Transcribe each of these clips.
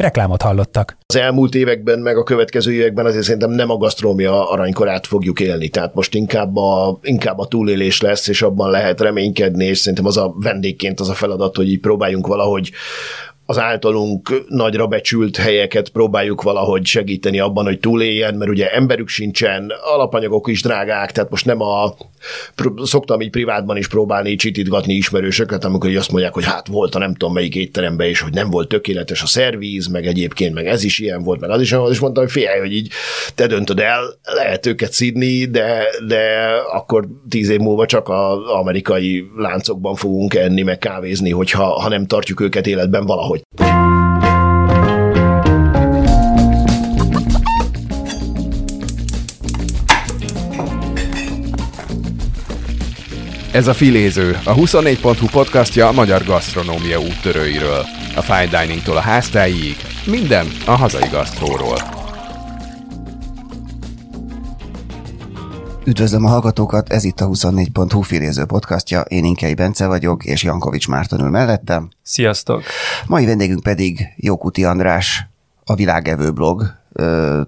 Reklámot hallottak. Az elmúlt években, meg a következő években azért szerintem nem a gasztrómia aranykorát fogjuk élni, tehát most inkább a, inkább a túlélés lesz, és abban lehet reménykedni, és szerintem az a vendégként az a feladat, hogy így próbáljunk valahogy az általunk nagyra becsült helyeket próbáljuk valahogy segíteni abban, hogy túléljen, mert ugye emberük sincsen, alapanyagok is drágák, tehát most nem a szoktam így privátban is próbálni csitítgatni ismerősöket, amikor azt mondják, hogy hát volt a nem tudom melyik étteremben, és hogy nem volt tökéletes a szervíz, meg egyébként, meg ez is ilyen volt, meg az is olyan, és mondtam, hogy félj, hogy így te döntöd el, lehet őket szidni, de, de akkor tíz év múlva csak az amerikai láncokban fogunk enni, meg kávézni, hogyha ha nem tartjuk őket életben valahogy. Ez a Filéző, a 24.hu podcastja a magyar gasztronómia úttörőiről. A fine diningtól a háztáig, minden a hazai gasztróról. Üdvözlöm a hallgatókat, ez itt a 24.hu filéző podcastja, én Inkei Bence vagyok, és Jankovics Márton ül mellettem. Sziasztok! Mai vendégünk pedig Jókuti András, a Világevő blog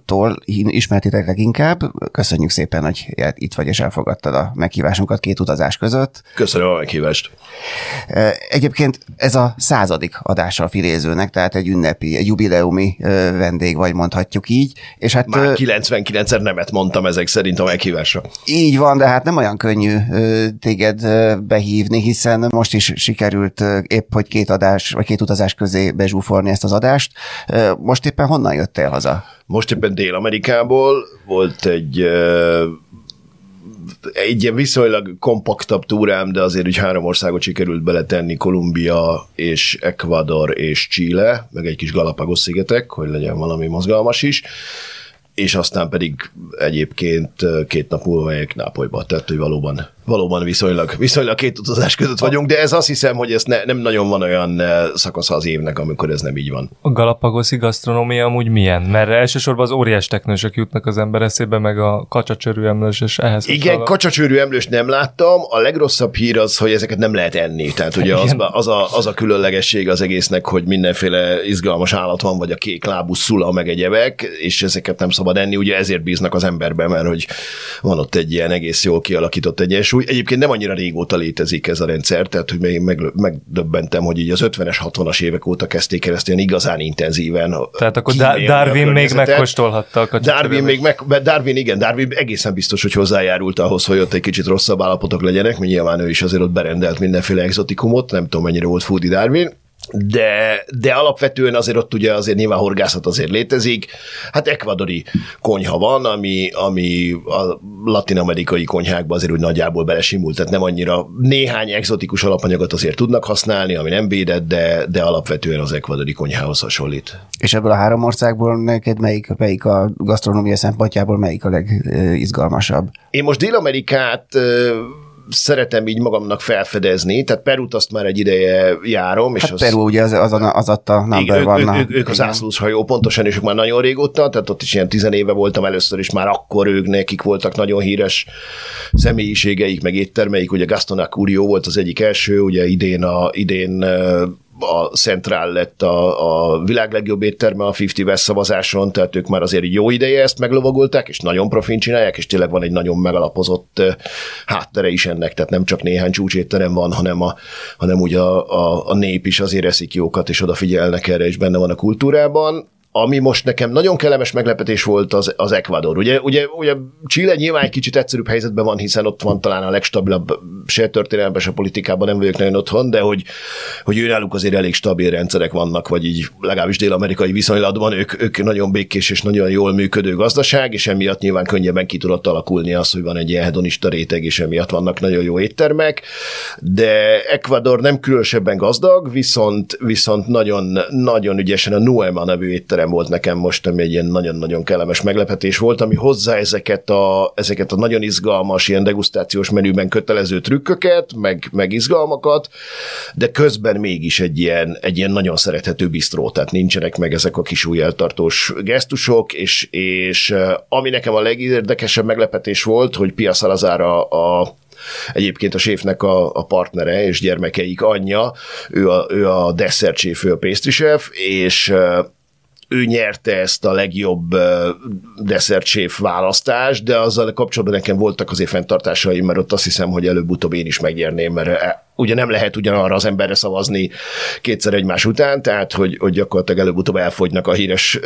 tól ismertétek leginkább. Köszönjük szépen, hogy itt vagy és elfogadtad a meghívásunkat két utazás között. Köszönöm a meghívást. Egyébként ez a századik adása a filézőnek, tehát egy ünnepi, egy jubileumi vendég vagy, mondhatjuk így. És hát, Már 99-szer nemet mondtam ezek szerint a meghívásra. Így van, de hát nem olyan könnyű téged behívni, hiszen most is sikerült épp, hogy két adás, vagy két utazás közé bezsúfolni ezt az adást. Most éppen honnan jöttél haza? Most éppen Dél-Amerikából volt egy egy ilyen viszonylag kompaktabb túrám, de azért úgy három országot sikerült beletenni, Kolumbia és Ecuador és Chile, meg egy kis Galapagos szigetek, hogy legyen valami mozgalmas is és aztán pedig egyébként két nap múlva megyek Nápolyba, tehát hogy valóban valóban viszonylag, viszonylag két utazás között vagyunk, de ez azt hiszem, hogy ez ne, nem nagyon van olyan eh, szakasza az évnek, amikor ez nem így van. A galapagoszi gasztronómia amúgy milyen? Mert elsősorban az óriás teknősök jutnak az ember eszébe, meg a kacsacsörű emlős, és ehhez Igen, a... kacsacsörű emlős nem láttam. A legrosszabb hír az, hogy ezeket nem lehet enni. Tehát ugye az, az, a, az a különlegesség az egésznek, hogy mindenféle izgalmas állat van, vagy a kék lábú szula, meg egyebek, és ezeket nem szabad enni. Ugye ezért bíznak az emberben, mert hogy van ott egy ilyen egész jól kialakított egyes egyensúly. Egyébként nem annyira régóta létezik ez a rendszer, tehát hogy még meg, megdöbbentem, hogy így az 50-es, 60-as évek óta kezdték el ezt ilyen igazán intenzíven. Tehát akkor Darwin még megkóstolhatta a Darwin még meg, Darwin igen, Darwin egészen biztos, hogy hozzájárult ahhoz, hogy ott egy kicsit rosszabb állapotok legyenek, mert nyilván ő is azért ott berendelt mindenféle exotikumot, nem tudom mennyire volt Foodie Darwin, de, de alapvetően azért ott ugye azért nyilván horgászat azért létezik. Hát ekvadori konyha van, ami, ami a latin-amerikai konyhákban azért úgy nagyjából belesimult, tehát nem annyira néhány exotikus alapanyagot azért tudnak használni, ami nem védett, de, de alapvetően az ekvadori konyhához hasonlít. És ebből a három országból neked melyik, melyik a gasztronómia szempontjából melyik a legizgalmasabb? Én most Dél-Amerikát szeretem így magamnak felfedezni, tehát Perut azt már egy ideje járom. És hát az, Peru ugye az, az, az adta number van. Ők, ők, ők az ászlós hajó, pontosan, és ők már nagyon régóta, tehát ott is ilyen tizenéve voltam először, és már akkor ők nekik voltak nagyon híres személyiségeik, meg éttermeik, ugye Gaston Acurio volt az egyik első, ugye idén, a, idén a Central lett a, a világ legjobb étterme a 50 West szavazáson, tehát ők már azért jó ideje ezt meglovagolták, és nagyon profin csinálják, és tényleg van egy nagyon megalapozott háttere is ennek, tehát nem csak néhány csúcsétterem van, hanem, a, hanem ugye a, a, a nép is azért eszik jókat, és odafigyelnek erre, és benne van a kultúrában ami most nekem nagyon kellemes meglepetés volt az, az Ecuador. Ugye, ugye, ugye Chile nyilván egy kicsit egyszerűbb helyzetben van, hiszen ott van talán a legstabilabb, se történelemben, se politikában nem vagyok nagyon otthon, de hogy, hogy ő náluk azért elég stabil rendszerek vannak, vagy így legalábbis dél-amerikai viszonylatban, ők, ők nagyon békés és nagyon jól működő gazdaság, és emiatt nyilván könnyebben ki tudott alakulni az, hogy van egy ilyen hedonista réteg, és emiatt vannak nagyon jó éttermek, de Ecuador nem különösebben gazdag, viszont, viszont nagyon, nagyon ügyesen a Nuema nevű étterem étterem volt nekem most, ami egy ilyen nagyon-nagyon kellemes meglepetés volt, ami hozzá ezeket a, ezeket a nagyon izgalmas, ilyen degustációs menüben kötelező trükköket, meg, meg izgalmakat, de közben mégis egy ilyen, egy ilyen nagyon szerethető bistró, tehát nincsenek meg ezek a kis új eltartós gesztusok, és, és ami nekem a legérdekesebb meglepetés volt, hogy Pia Salazar a, a egyébként a séfnek a, a partnere és gyermekeik anyja, ő a, ő a desszertséf, ő a pastry chef, és ő nyerte ezt a legjobb desszertséf választást, de azzal kapcsolatban nekem voltak azért fenntartásaim, mert ott azt hiszem, hogy előbb-utóbb én is megnyerném, mert ugye nem lehet ugyanarra az emberre szavazni kétszer egymás után, tehát hogy, hogy gyakorlatilag előbb-utóbb elfogynak a híres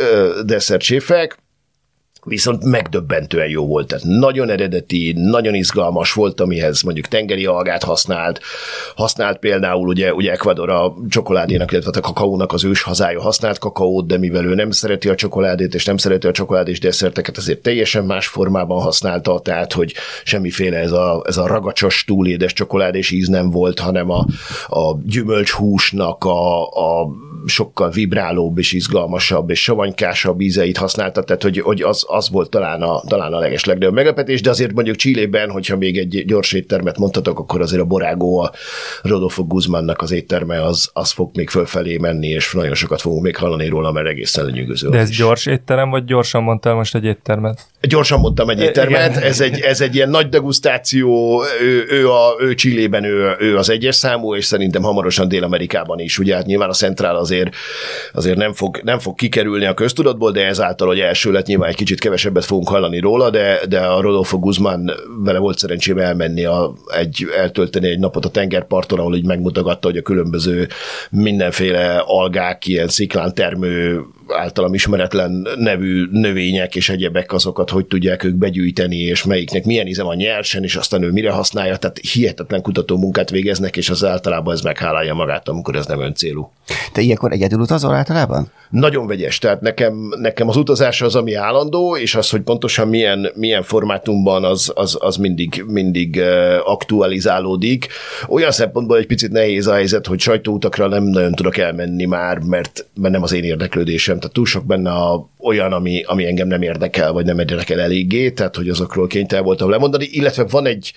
desszertséfek, viszont megdöbbentően jó volt. Tehát nagyon eredeti, nagyon izgalmas volt, amihez mondjuk tengeri algát használt, használt például ugye, ugye Ecuador a csokoládénak, illetve a kakaónak az ős hazája használt kakaót, de mivel ő nem szereti a csokoládét, és nem szereti a csokoládés desszerteket, ezért teljesen más formában használta, tehát hogy semmiféle ez a, ez a ragacsos, túlédes csokoládés íz nem volt, hanem a, a gyümölcshúsnak a, a sokkal vibrálóbb és izgalmasabb és savanykásabb ízeit használta, tehát hogy, hogy az, az volt talán a, talán a leges legnagyobb meglepetés, de azért mondjuk Csillében, hogyha még egy gyors éttermet mondhatok, akkor azért a Borágó, a Rodolfo Guzmannak az étterme, az, az fog még fölfelé menni, és nagyon sokat fogunk még hallani róla, mert egészen lenyűgöző. De ez is. gyors étterem, vagy gyorsan mondtál most egy éttermet? Gyorsan mondtam egy éttermet, ez egy, ez egy ilyen nagy degustáció, ő, ő, a, ő Csillében ő, ő az egyes számú, és szerintem hamarosan Dél-Amerikában is, ugye hát nyilván a Centrál azért, azért nem, fog, nem fog kikerülni a köztudatból, de ezáltal, hogy első lett nyilván egy kicsit kevesebbet fogunk hallani róla, de, de a Rodolfo Guzmán vele volt szerencsém elmenni, a, egy, eltölteni egy napot a tengerparton, ahol így megmutogatta, hogy a különböző mindenféle algák, ilyen sziklán termő általam ismeretlen nevű növények és egyebek azokat, hogy tudják ők begyűjteni, és melyiknek milyen íze van nyersen, és aztán ő mire használja. Tehát hihetetlen kutató munkát végeznek, és az általában ez meghálálja magát, amikor ez nem öncélú. Te ilyenkor egyedül utazol általában? Nagyon vegyes, tehát nekem, nekem az utazás az, ami állandó, és az, hogy pontosan milyen, milyen formátumban az, az, az mindig, mindig aktualizálódik. Olyan szempontból egy picit nehéz a helyzet, hogy sajtóutakra nem nagyon tudok elmenni már, mert, mert nem az én érdeklődésem, tehát túl sok benne a, olyan, ami, ami engem nem érdekel, vagy nem érdekel eléggé, tehát hogy azokról kénytelen voltam lemondani, illetve van egy,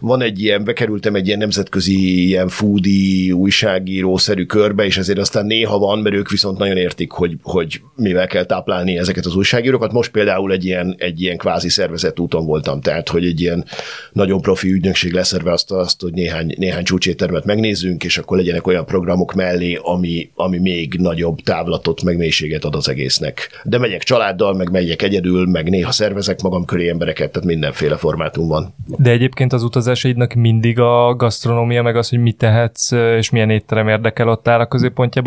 van egy ilyen, bekerültem egy ilyen nemzetközi ilyen foodie újságíró-szerű körbe, és ezért aztán néha van, mert ők viszont nagyon értik, hogy, hogy mivel kell táplálni ezeket az újságírókat. Most például egy ilyen, egy ilyen kvázi szervezett úton voltam, tehát hogy egy ilyen nagyon profi ügynökség leszerve azt, azt hogy néhány, néhány csúcsétermet megnézzünk, és akkor legyenek olyan programok mellé, ami, ami még nagyobb távlatot, meg mélységet ad az egésznek. De megyek családdal, meg megyek egyedül, meg néha szervezek magam köré embereket, tehát mindenféle formátum van. De egyébként az utazásaidnak mindig a gasztronómia, meg az, hogy mit tehetsz, és milyen étterem érdekel ott áll a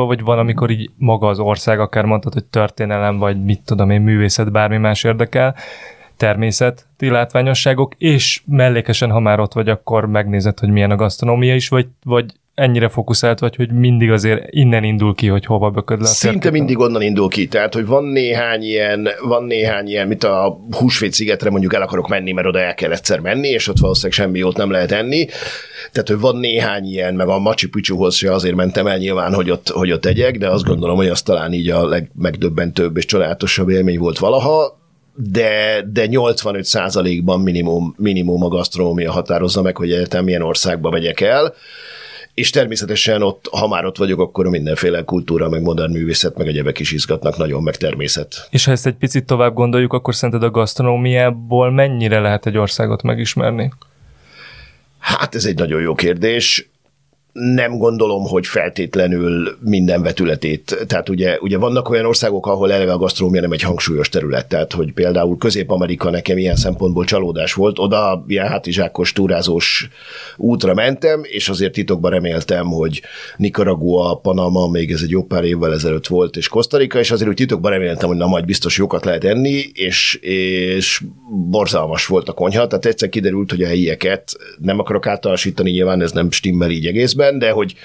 középpontjába, vagy van, amikor így maga az ország, akár mondtad, hogy történelem, vagy mit tudom én, művészet, bármi más érdekel, természeti látványosságok, és mellékesen, ha már ott vagy, akkor megnézed, hogy milyen a gasztronómia is, vagy, vagy ennyire fókuszált vagy, hogy mindig azért innen indul ki, hogy hova bököd le a Szinte térképen. mindig onnan indul ki, tehát hogy van néhány ilyen, van néhány ilyen, mint a húsvét szigetre mondjuk el akarok menni, mert oda el kell egyszer menni, és ott valószínűleg semmi jót nem lehet enni. Tehát, hogy van néhány ilyen, meg a Machu Picchuhoz se azért mentem el nyilván, hogy ott, hogy ott egyek, de azt gondolom, hogy az talán így a legmegdöbbentőbb és csodálatosabb élmény volt valaha de, de 85 ban minimum, minimum a gasztronómia határozza meg, hogy egyetem milyen országba megyek el és természetesen ott, ha már ott vagyok, akkor mindenféle kultúra, meg modern művészet, meg egyebek is izgatnak nagyon, meg természet. És ha ezt egy picit tovább gondoljuk, akkor szerinted a gasztronómiából mennyire lehet egy országot megismerni? Hát ez egy nagyon jó kérdés nem gondolom, hogy feltétlenül minden vetületét. Tehát ugye, ugye vannak olyan országok, ahol eleve a gasztrómia nem egy hangsúlyos terület, tehát hogy például Közép-Amerika nekem ilyen szempontból csalódás volt, oda ilyen hátizsákos túrázós útra mentem, és azért titokban reméltem, hogy Nicaragua, Panama, még ez egy jó pár évvel ezelőtt volt, és Kosztarika, és azért úgy titokban reméltem, hogy na majd biztos jókat lehet enni, és, és borzalmas volt a konyha, tehát egyszer kiderült, hogy a helyieket nem akarok általánosítani, nyilván ez nem stimmel így egészben, részben, de hogy,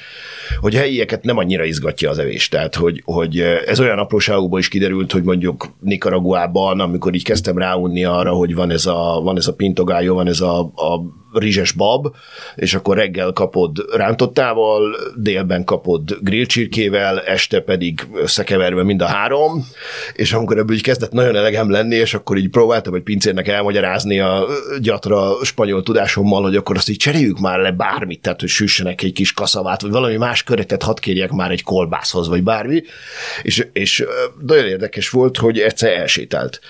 hogy helyieket nem annyira izgatja az evés. Tehát, hogy, hogy ez olyan apróságokból is kiderült, hogy mondjuk Nicaraguában, amikor így kezdtem ráunni arra, hogy van ez a, van ez a pintogályó, van ez a, a rizses bab, és akkor reggel kapod rántottával, délben kapod grillcsirkével, este pedig összekeverve mind a három, és amikor ebből így kezdett nagyon elegem lenni, és akkor így próbáltam egy pincérnek elmagyarázni a gyatra spanyol tudásommal, hogy akkor azt így cseréljük már le bármit, tehát hogy süssenek egy kis kaszavát, vagy valami más köretet hadd kérjek már egy kolbászhoz, vagy bármi, és, és nagyon érdekes volt, hogy egyszer elsétált.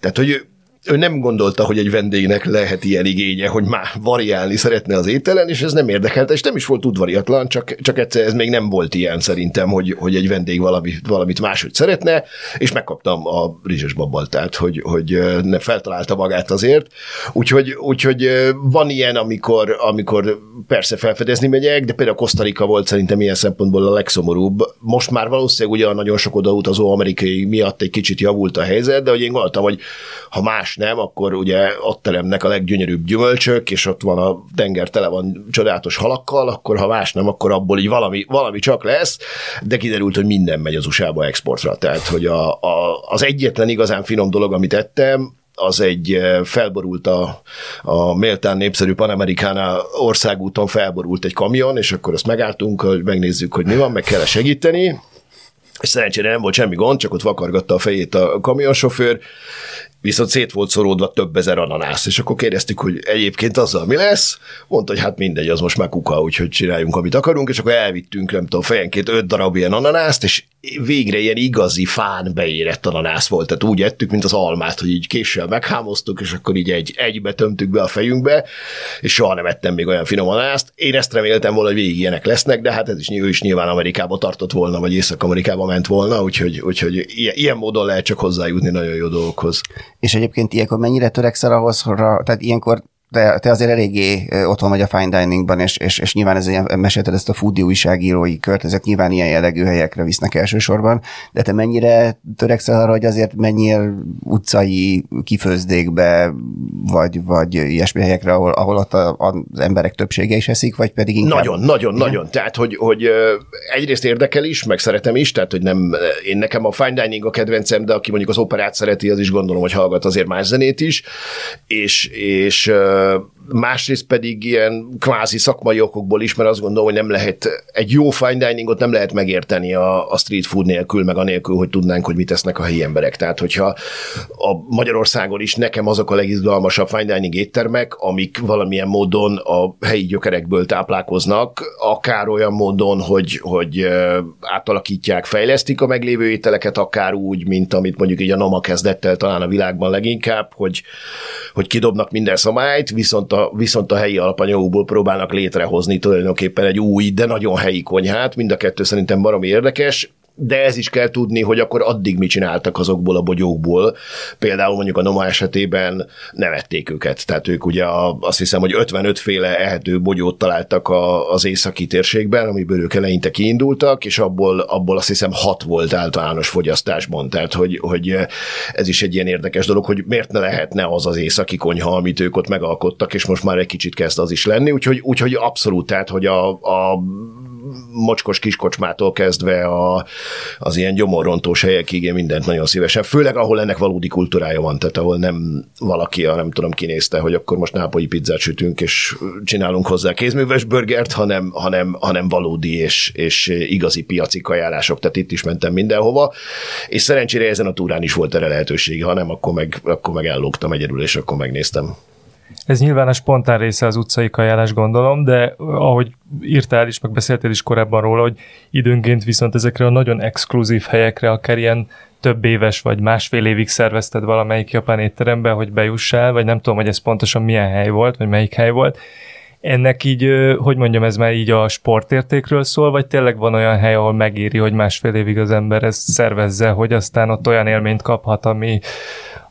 Tehát, hogy ő nem gondolta, hogy egy vendégnek lehet ilyen igénye, hogy már variálni szeretne az ételen, és ez nem érdekelte, és nem is volt udvariatlan, csak, csak egyszer ez még nem volt ilyen szerintem, hogy, hogy egy vendég valami, valamit máshogy szeretne, és megkaptam a rizses tehát hogy, hogy ne feltalálta magát azért. Úgyhogy, úgyhogy van ilyen, amikor, amikor persze felfedezni megyek, de például Kosztarika volt szerintem ilyen szempontból a legszomorúbb. Most már valószínűleg ugye a nagyon sok odautazó amerikai miatt egy kicsit javult a helyzet, de hogy én gondoltam, hogy ha más nem, akkor ugye ott teremnek a leggyönyörűbb gyümölcsök, és ott van a tenger tele van csodálatos halakkal, akkor ha más nem, akkor abból így valami, valami csak lesz, de kiderült, hogy minden megy az USA-ba exportra. Tehát, hogy a, a, az egyetlen igazán finom dolog, amit ettem, az egy eh, felborult a, a méltán népszerű Panamericana országúton felborult egy kamion, és akkor azt megálltunk, hogy megnézzük, hogy mi van, meg kell segíteni, és szerencsére nem volt semmi gond, csak ott vakargatta a fejét a kamionsofőr, viszont szét volt szoródva több ezer ananász, és akkor kérdeztük, hogy egyébként azzal mi lesz, mondta, hogy hát mindegy, az most már kuka, úgyhogy csináljunk, amit akarunk, és akkor elvittünk, nem tudom, fejenként öt darab ilyen ananászt, és végre ilyen igazi fán beérett ananász volt, tehát úgy ettük, mint az almát, hogy így késsel meghámoztuk, és akkor így egy, egybe tömtük be a fejünkbe, és soha nem ettem még olyan finom ananászt. Én ezt reméltem volna, hogy végig ilyenek lesznek, de hát ez is, ő is nyilván Amerikába tartott volna, vagy Észak-Amerikába ment volna, úgyhogy, úgyhogy ilyen, ilyen módon lehet csak hozzájutni nagyon jó dolgokhoz. És egyébként ilyenkor mennyire törekszel ahhoz, tehát ilyenkor te, te azért eléggé otthon vagy a fine diningban, és, és, és nyilván ez ilyen, mesélted ezt a foodie újságírói kört, ezek nyilván ilyen jellegű helyekre visznek elsősorban, de te mennyire törekszel arra, hogy azért mennyire utcai kifőzdékbe, vagy, vagy ilyesmi helyekre, ahol, ahol ott a, az emberek többsége is eszik, vagy pedig inkább... Nagyon, nagyon, igen? nagyon. Tehát, hogy, hogy egyrészt érdekel is, meg szeretem is, tehát, hogy nem, én nekem a fine dining a kedvencem, de aki mondjuk az operát szereti, az is gondolom, hogy hallgat azért más zenét is, és, és másrészt pedig ilyen kvázi szakmai okokból is, mert azt gondolom, hogy nem lehet, egy jó fine diningot nem lehet megérteni a, a street food nélkül, meg anélkül, hogy tudnánk, hogy mit tesznek a helyi emberek. Tehát, hogyha a Magyarországon is nekem azok a legizgalmasabb fine dining éttermek, amik valamilyen módon a helyi gyökerekből táplálkoznak, akár olyan módon, hogy, hogy átalakítják, fejlesztik a meglévő ételeket, akár úgy, mint amit mondjuk így a Noma kezdett el talán a világban leginkább, hogy, hogy kidobnak minden szabályt, viszont a, viszont a helyi alapanyagokból próbálnak létrehozni tulajdonképpen egy új, de nagyon helyi konyhát. Mind a kettő szerintem baromi érdekes de ez is kell tudni, hogy akkor addig mit csináltak azokból a bogyókból. Például mondjuk a Noma esetében nevették őket, tehát ők ugye a, azt hiszem, hogy 55 féle ehető bogyót találtak a, az északi térségben, amiből ők eleinte kiindultak, és abból, abból azt hiszem 6 volt általános fogyasztásban, tehát hogy, hogy ez is egy ilyen érdekes dolog, hogy miért ne lehetne az az északi konyha, amit ők ott megalkottak, és most már egy kicsit kezd az is lenni, úgyhogy, úgyhogy abszolút, tehát hogy a, a mocskos kiskocsmától kezdve a, az ilyen gyomorrontós helyekig én mindent nagyon szívesen, főleg ahol ennek valódi kultúrája van, tehát ahol nem valaki, a nem tudom kinézte, hogy akkor most nápolyi pizzát sütünk, és csinálunk hozzá kézműves burgert, hanem, hanem, hanem valódi és, és igazi piaci kajálások, tehát itt is mentem mindenhova, és szerencsére ezen a túrán is volt erre lehetőség, ha nem, akkor meg, akkor meg ellógtam egyedül, és akkor megnéztem. Ez nyilván a spontán része az utcai kajálás, gondolom, de ahogy írtál is, meg beszéltél is korábban róla, hogy időnként viszont ezekre a nagyon exkluzív helyekre, akár ilyen több éves vagy másfél évig szervezted valamelyik japán étterembe, hogy bejussál, vagy nem tudom, hogy ez pontosan milyen hely volt, vagy melyik hely volt. Ennek így, hogy mondjam, ez már így a sportértékről szól, vagy tényleg van olyan hely, ahol megéri, hogy másfél évig az ember ezt szervezze, hogy aztán ott olyan élményt kaphat, ami,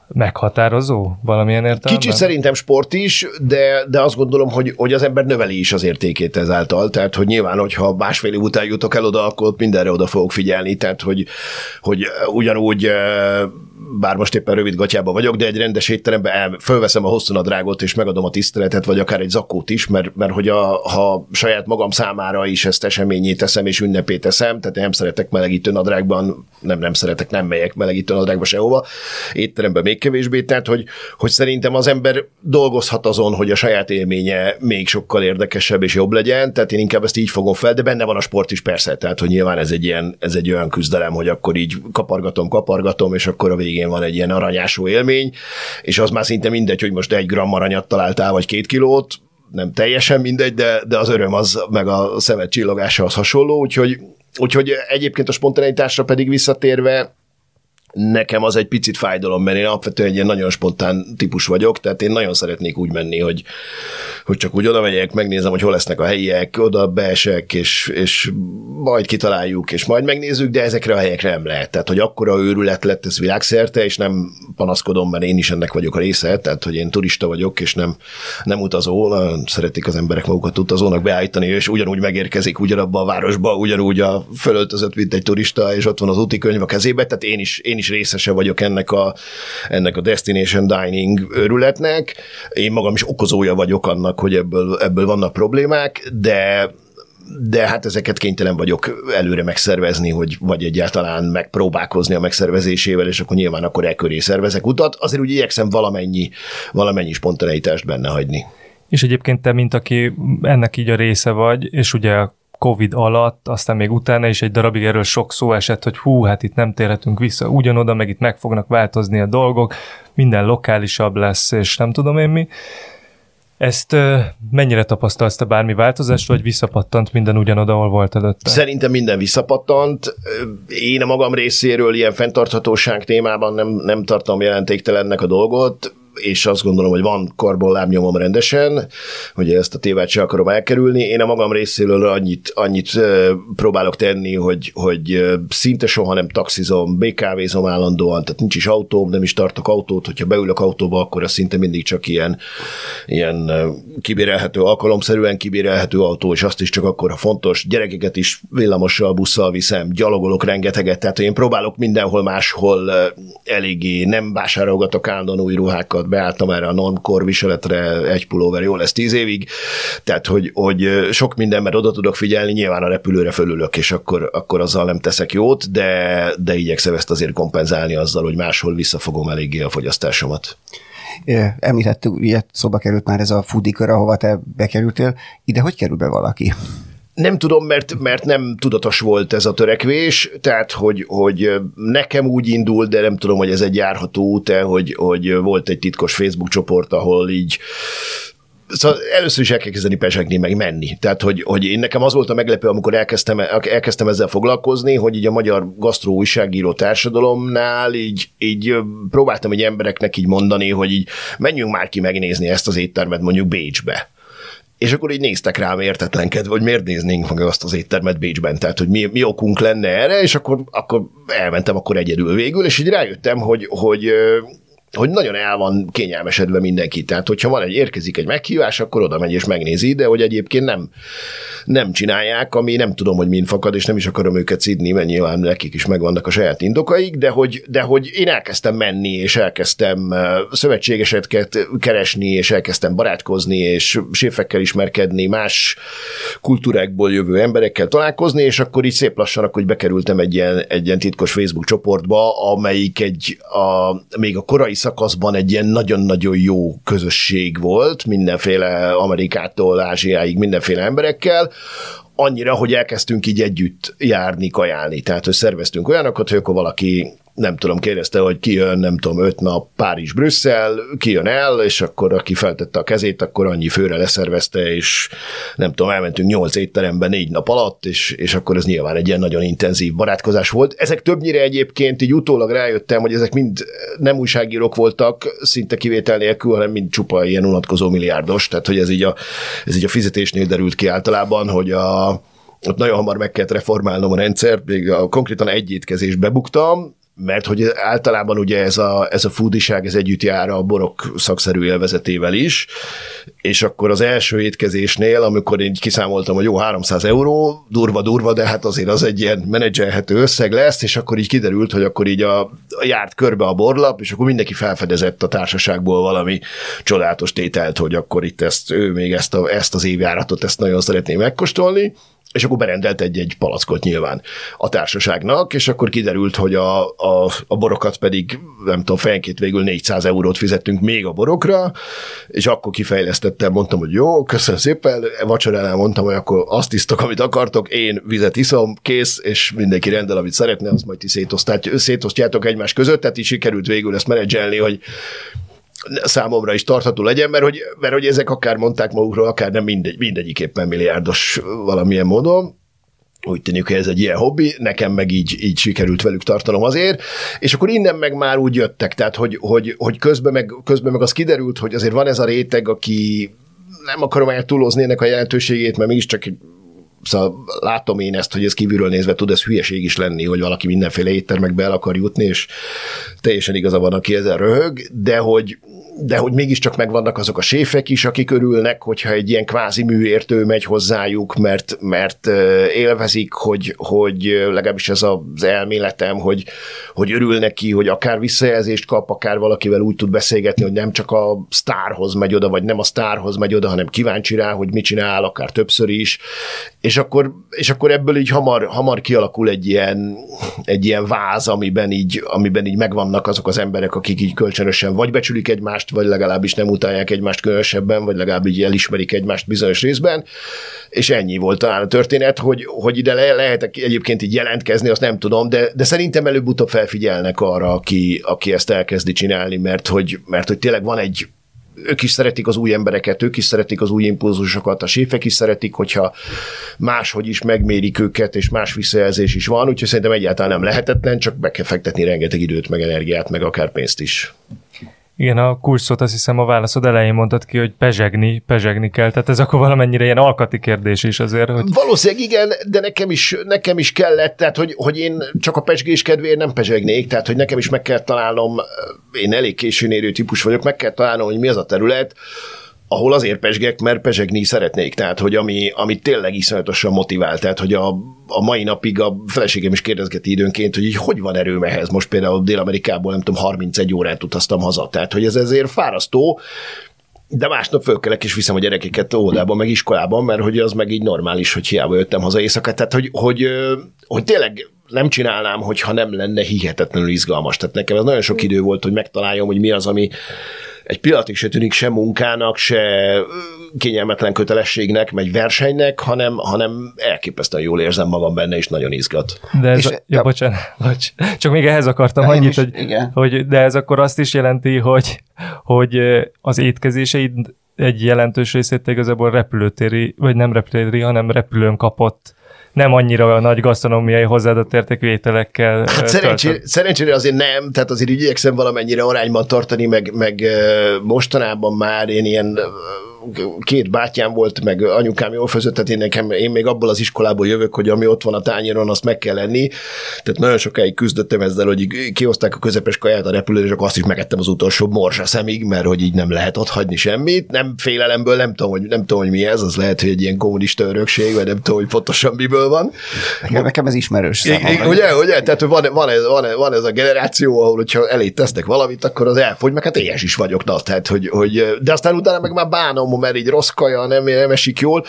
meghatározó valamilyen értelemben? Kicsit szerintem sport is, de, de azt gondolom, hogy, hogy az ember növeli is az értékét ezáltal. Tehát, hogy nyilván, hogyha másfél év után jutok el oda, akkor mindenre oda fogok figyelni. Tehát, hogy, hogy ugyanúgy bár most éppen rövid gatyában vagyok, de egy rendes étteremben el, fölveszem a hosszú nadrágot, és megadom a tiszteletet, vagy akár egy zakót is, mert, mert hogy a, ha saját magam számára is ezt eseményé teszem, és ünnepé teszem, tehát nem szeretek melegítő nadrágban, nem, nem szeretek, nem megyek melegítő nadrágba sehova, étteremben még kevésbé, tehát hogy, hogy szerintem az ember dolgozhat azon, hogy a saját élménye még sokkal érdekesebb és jobb legyen, tehát én inkább ezt így fogom fel, de benne van a sport is persze, tehát hogy nyilván ez egy ilyen, ez egy olyan küzdelem, hogy akkor így kapargatom, kapargatom, és akkor a végén van egy ilyen aranyásó élmény, és az már szinte mindegy, hogy most egy gram aranyat találtál, vagy két kilót, nem teljesen mindegy, de, de az öröm az, meg a szemet csillogása az hasonló, úgyhogy, úgyhogy egyébként a spontaneitásra pedig visszatérve, nekem az egy picit fájdalom, mert én alapvetően egy ilyen nagyon spontán típus vagyok, tehát én nagyon szeretnék úgy menni, hogy, hogy csak úgy oda megyek, megnézem, hogy hol lesznek a helyiek, oda beesek, és, és majd kitaláljuk, és majd megnézzük, de ezekre a helyekre nem lehet. Tehát, hogy akkora őrület lett ez világszerte, és nem panaszkodom, mert én is ennek vagyok a része, tehát, hogy én turista vagyok, és nem, nem utazó, szeretik az emberek magukat utazónak beállítani, és ugyanúgy megérkezik ugyanabba a városba, ugyanúgy a fölöltözött, mint egy turista, és ott van az úti könyv a kezébe, tehát én is, én is részese vagyok ennek a, ennek a destination dining őrületnek. Én magam is okozója vagyok annak, hogy ebből, ebből vannak problémák, de de hát ezeket kénytelen vagyok előre megszervezni, hogy vagy egyáltalán megpróbálkozni a megszervezésével, és akkor nyilván akkor e köré szervezek utat. Azért úgy igyekszem valamennyi, valamennyi spontaneitást benne hagyni. És egyébként te, mint aki ennek így a része vagy, és ugye Covid alatt, aztán még utána is egy darabig erről sok szó esett, hogy hú, hát itt nem térhetünk vissza ugyanoda, meg itt meg fognak változni a dolgok, minden lokálisabb lesz, és nem tudom én mi. Ezt mennyire tapasztalsz te bármi változást, vagy visszapattant minden ugyanoda, ahol volt előtte? Szerintem minden visszapattant. Én a magam részéről ilyen fenntarthatóság témában nem, nem tartom jelentéktelennek a dolgot és azt gondolom, hogy van karbon lábnyomom rendesen, hogy ezt a tévát sem akarom elkerülni. Én a magam részéről annyit, annyit próbálok tenni, hogy, hogy szinte soha nem taxizom, BKV-zom állandóan, tehát nincs is autóm, nem is tartok autót, hogyha beülök autóba, akkor az szinte mindig csak ilyen, ilyen kibérelhető, alkalomszerűen kibérelhető autó, és azt is csak akkor, ha fontos. Gyerekeket is villamossal, busszal viszem, gyalogolok rengeteget, tehát én próbálok mindenhol máshol eléggé nem vásárolgatok állandóan új ruhákat, beálltam erre a normkor viseletre, egy pulóver jó lesz tíz évig, tehát hogy, hogy sok mindenben oda tudok figyelni, nyilván a repülőre fölülök, és akkor, akkor azzal nem teszek jót, de, de igyekszem ezt azért kompenzálni azzal, hogy máshol visszafogom eléggé a fogyasztásomat. Említettük, ugye szóba került már ez a foodikör, ahova te bekerültél. Ide hogy kerül be valaki? Nem tudom, mert, mert nem tudatos volt ez a törekvés, tehát hogy, hogy nekem úgy indul, de nem tudom, hogy ez egy járható út hogy, hogy volt egy titkos Facebook csoport, ahol így Szóval először is el kell kezdeni pesegni, meg menni. Tehát, hogy, hogy én nekem az volt a meglepő, amikor elkezdtem, elkezdtem ezzel foglalkozni, hogy így a magyar gasztró újságíró társadalomnál így, így próbáltam egy embereknek így mondani, hogy így menjünk már ki megnézni ezt az éttermet mondjuk Bécsbe és akkor így néztek rám értetlenkedve, hogy miért néznénk meg azt az éttermet Bécsben, tehát hogy mi, mi okunk lenne erre, és akkor, akkor elmentem akkor egyedül végül, és így rájöttem, hogy, hogy hogy nagyon el van kényelmesedve mindenki. Tehát, hogyha van egy, érkezik egy meghívás, akkor oda megy és megnézi, de hogy egyébként nem, nem csinálják, ami nem tudom, hogy mind fakad, és nem is akarom őket szidni, mert nyilván nekik is megvannak a saját indokaik, de hogy, de hogy én elkezdtem menni, és elkezdtem szövetségeseket keresni, és elkezdtem barátkozni, és séfekkel ismerkedni, más kultúrákból jövő emberekkel találkozni, és akkor így szép lassan akkor bekerültem egy ilyen, egy ilyen titkos Facebook csoportba, amelyik egy a, még a korai szakaszban egy ilyen nagyon-nagyon jó közösség volt, mindenféle Amerikától Ázsiáig, mindenféle emberekkel, annyira, hogy elkezdtünk így együtt járni, kajálni. Tehát, hogy szerveztünk olyanokat, hogy akkor valaki nem tudom, kérdezte, hogy ki jön, nem tudom, öt nap Párizs, Brüsszel, ki jön el, és akkor aki feltette a kezét, akkor annyi főre leszervezte, és nem tudom, elmentünk nyolc étteremben négy nap alatt, és, és akkor ez nyilván egy ilyen nagyon intenzív barátkozás volt. Ezek többnyire egyébként így utólag rájöttem, hogy ezek mind nem újságírók voltak, szinte kivétel nélkül, hanem mind csupa ilyen unatkozó milliárdos, tehát hogy ez így a, ez így a fizetésnél derült ki általában, hogy a, ott nagyon hamar meg kellett reformálnom a rendszert, még a, konkrétan egy étkezésbe buktam, mert hogy általában ugye ez a, ez a fúdiság, ez együtt jár a borok szakszerű élvezetével is, és akkor az első étkezésnél, amikor én kiszámoltam, hogy jó, 300 euró, durva-durva, de hát azért az egy ilyen menedzselhető összeg lesz, és akkor így kiderült, hogy akkor így a, a járt körbe a borlap, és akkor mindenki felfedezett a társaságból valami csodálatos tételt, hogy akkor itt ezt, ő még ezt, a, ezt az évjáratot, ezt nagyon szeretné megkóstolni, és akkor berendelt egy-egy palackot nyilván a társaságnak, és akkor kiderült, hogy a, a, a borokat pedig, nem tudom, fejenként végül 400 eurót fizettünk még a borokra, és akkor kifejlesztettem, mondtam, hogy jó, köszönöm szépen, vacsoránál mondtam, hogy akkor azt isztok, amit akartok, én vizet iszom, kész, és mindenki rendel, amit szeretne, azt majd ti szétosztjátok egymás között, tehát így sikerült végül ezt menedzselni, hogy számomra is tartható legyen, mert hogy, mert hogy ezek akár mondták magukról, akár nem mindegy, mindegyik éppen milliárdos valamilyen módon, úgy tűnik, hogy ez egy ilyen hobbi, nekem meg így, így sikerült velük tartanom azért, és akkor innen meg már úgy jöttek, tehát hogy, hogy, hogy közben, meg, közben meg az kiderült, hogy azért van ez a réteg, aki nem akarom eltúlozni ennek a jelentőségét, mert mégiscsak Szóval látom én ezt, hogy ez kívülről nézve tud ez hülyeség is lenni, hogy valaki mindenféle éttermekbe el akar jutni, és teljesen igaza van, aki ezen röhög, de hogy, de hogy mégiscsak megvannak azok a séfek is, akik örülnek, hogyha egy ilyen kvázi műértő megy hozzájuk, mert, mert élvezik, hogy, hogy legalábbis ez az elméletem, hogy, hogy örül neki, hogy akár visszajelzést kap, akár valakivel úgy tud beszélgetni, hogy nem csak a sztárhoz megy oda, vagy nem a sztárhoz megy oda, hanem kíváncsi rá, hogy mit csinál, akár többször is, és akkor, és akkor ebből így hamar, hamar kialakul egy ilyen, egy ilyen váz, amiben így, amiben így megvannak azok az emberek, akik így kölcsönösen vagy becsülik egymást, vagy legalábbis nem utálják egymást különösebben, vagy legalábbis elismerik egymást bizonyos részben, és ennyi volt talán a történet, hogy, hogy ide le, lehet egyébként így jelentkezni, azt nem tudom, de, de szerintem előbb-utóbb felfigyelnek arra, aki, aki ezt elkezdi csinálni, mert hogy, mert hogy tényleg van egy, ők is szeretik az új embereket, ők is szeretik az új impulzusokat, a séfek is szeretik, hogyha máshogy is megmérik őket, és más visszajelzés is van, úgyhogy szerintem egyáltalán nem lehetetlen, csak be kell fektetni rengeteg időt, meg energiát, meg akár pénzt is. Igen, a kurszot azt hiszem a válaszod elején mondtad ki, hogy pezsegni, pezsegni kell, tehát ez akkor valamennyire ilyen alkati kérdés is azért. Hogy... Valószínűleg igen, de nekem is, nekem is kellett, tehát hogy, hogy én csak a pezsgés kedvéért nem pezsegnék, tehát hogy nekem is meg kell találnom, én elég későn érő típus vagyok, meg kell találnom, hogy mi az a terület, ahol azért pesgek, mert pesegni szeretnék, tehát hogy ami, ami tényleg iszonyatosan motivál, tehát hogy a, a mai napig a feleségem is kérdezgeti időnként, hogy így hogy van erőm ehhez, most például Dél-Amerikából nem tudom, 31 órát utaztam haza, tehát hogy ez ezért fárasztó, de másnap fölkelek és viszem a gyerekeket óvodában, meg iskolában, mert hogy az meg így normális, hogy hiába jöttem haza éjszaka. Tehát, hogy, hogy, hogy tényleg nem csinálnám, hogyha nem lenne hihetetlenül izgalmas. Tehát nekem ez nagyon sok idő volt, hogy megtaláljam, hogy mi az, ami, egy pillanatig se tűnik se munkának, se kényelmetlen kötelességnek, vagy versenynek, hanem, hanem elképesztően jól érzem magam benne, és nagyon izgat. De ez, és, a, ja, bocsánat, bocs. csak még ehhez akartam de annyit, is, hogy, hogy, de ez akkor azt is jelenti, hogy, hogy az étkezéseid egy jelentős részét igazából repülőtéri, vagy nem repülőtéri, hanem repülőn kapott nem annyira a nagy gasztronómiai hozzáadott értékű ételekkel. Hát szerencsére, szerencsére azért nem, tehát azért igyekszem valamennyire arányban tartani, meg, meg mostanában már én ilyen két bátyám volt, meg anyukám jól főzött, tehát én, nekem, én még abból az iskolából jövök, hogy ami ott van a tányéron, azt meg kell lenni. Tehát nagyon sokáig küzdöttem ezzel, hogy kihozták a közepes kaját a repülőre, és akkor azt is megettem az utolsó morzsa szemig, mert hogy így nem lehet ott hagyni semmit. Nem félelemből, nem tudom, hogy, nem tudom, hogy mi ez, az lehet, hogy egy ilyen kommunista örökség, vagy nem tudom, hogy pontosan miből van. Nekem, nekem ez ismerős számomra. Ugye, ugye, tehát van, van, ez, van, van, ez a generáció, ahol hogyha elé tesznek valamit, akkor az elfogy, meg hát éhes is vagyok, na, tehát, hogy, hogy, de aztán utána meg már bánom, mert így rossz kaja, nem, nem esik jól,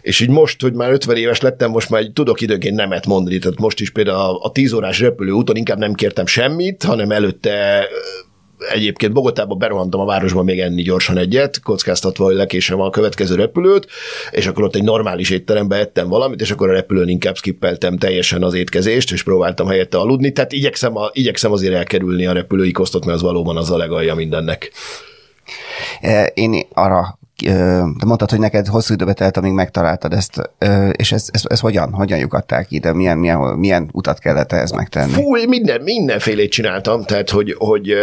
és így most, hogy már 50 éves lettem, most már tudok időnként nemet mondani, tehát most is például a, a 10 órás repülő úton inkább nem kértem semmit, hanem előtte egyébként Bogotába berohantam a városba még enni gyorsan egyet, kockáztatva, hogy lekésem a következő repülőt, és akkor ott egy normális étterembe ettem valamit, és akkor a repülőn inkább skippeltem teljesen az étkezést, és próbáltam helyette aludni, tehát igyekszem, a, igyekszem azért elkerülni a repülői kosztot, mert az valóban az a legalja mindennek. Én arra te mondtad, hogy neked hosszú időbe telt, amíg megtaláltad ezt, és ez, ez, ez hogyan? Hogyan lyukadták ide? Milyen, milyen, milyen utat kellett ehhez megtenni? Fú, minden, mindenfélét csináltam, tehát hogy, hogy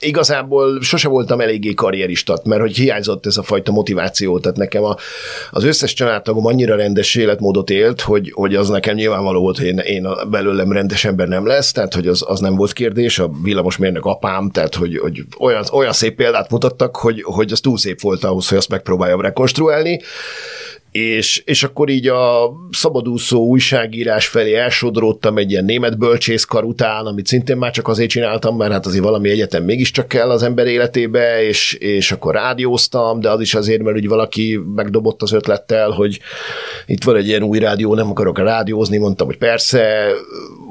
igazából sose voltam eléggé karrieristat, mert hogy hiányzott ez a fajta motiváció, tehát nekem a, az összes családtagom annyira rendes életmódot élt, hogy, hogy az nekem nyilvánvaló volt, hogy én, én belőlem rendes ember nem lesz, tehát hogy az, az nem volt kérdés, a villamosmérnök apám, tehát hogy, hogy olyan, olyan szép példát mutattak, hogy, hogy az túl szép volt ahhoz, hogy azt megpróbáljam rekonstruálni, és, és akkor így a szabadúszó újságírás felé elsodródtam egy ilyen német bölcsészkar után, amit szintén már csak azért csináltam, mert hát azért valami egyetem mégiscsak kell az ember életébe, és, és akkor rádióztam, de az is azért, mert úgy valaki megdobott az ötlettel, hogy itt van egy ilyen új rádió, nem akarok rádiózni, mondtam, hogy persze,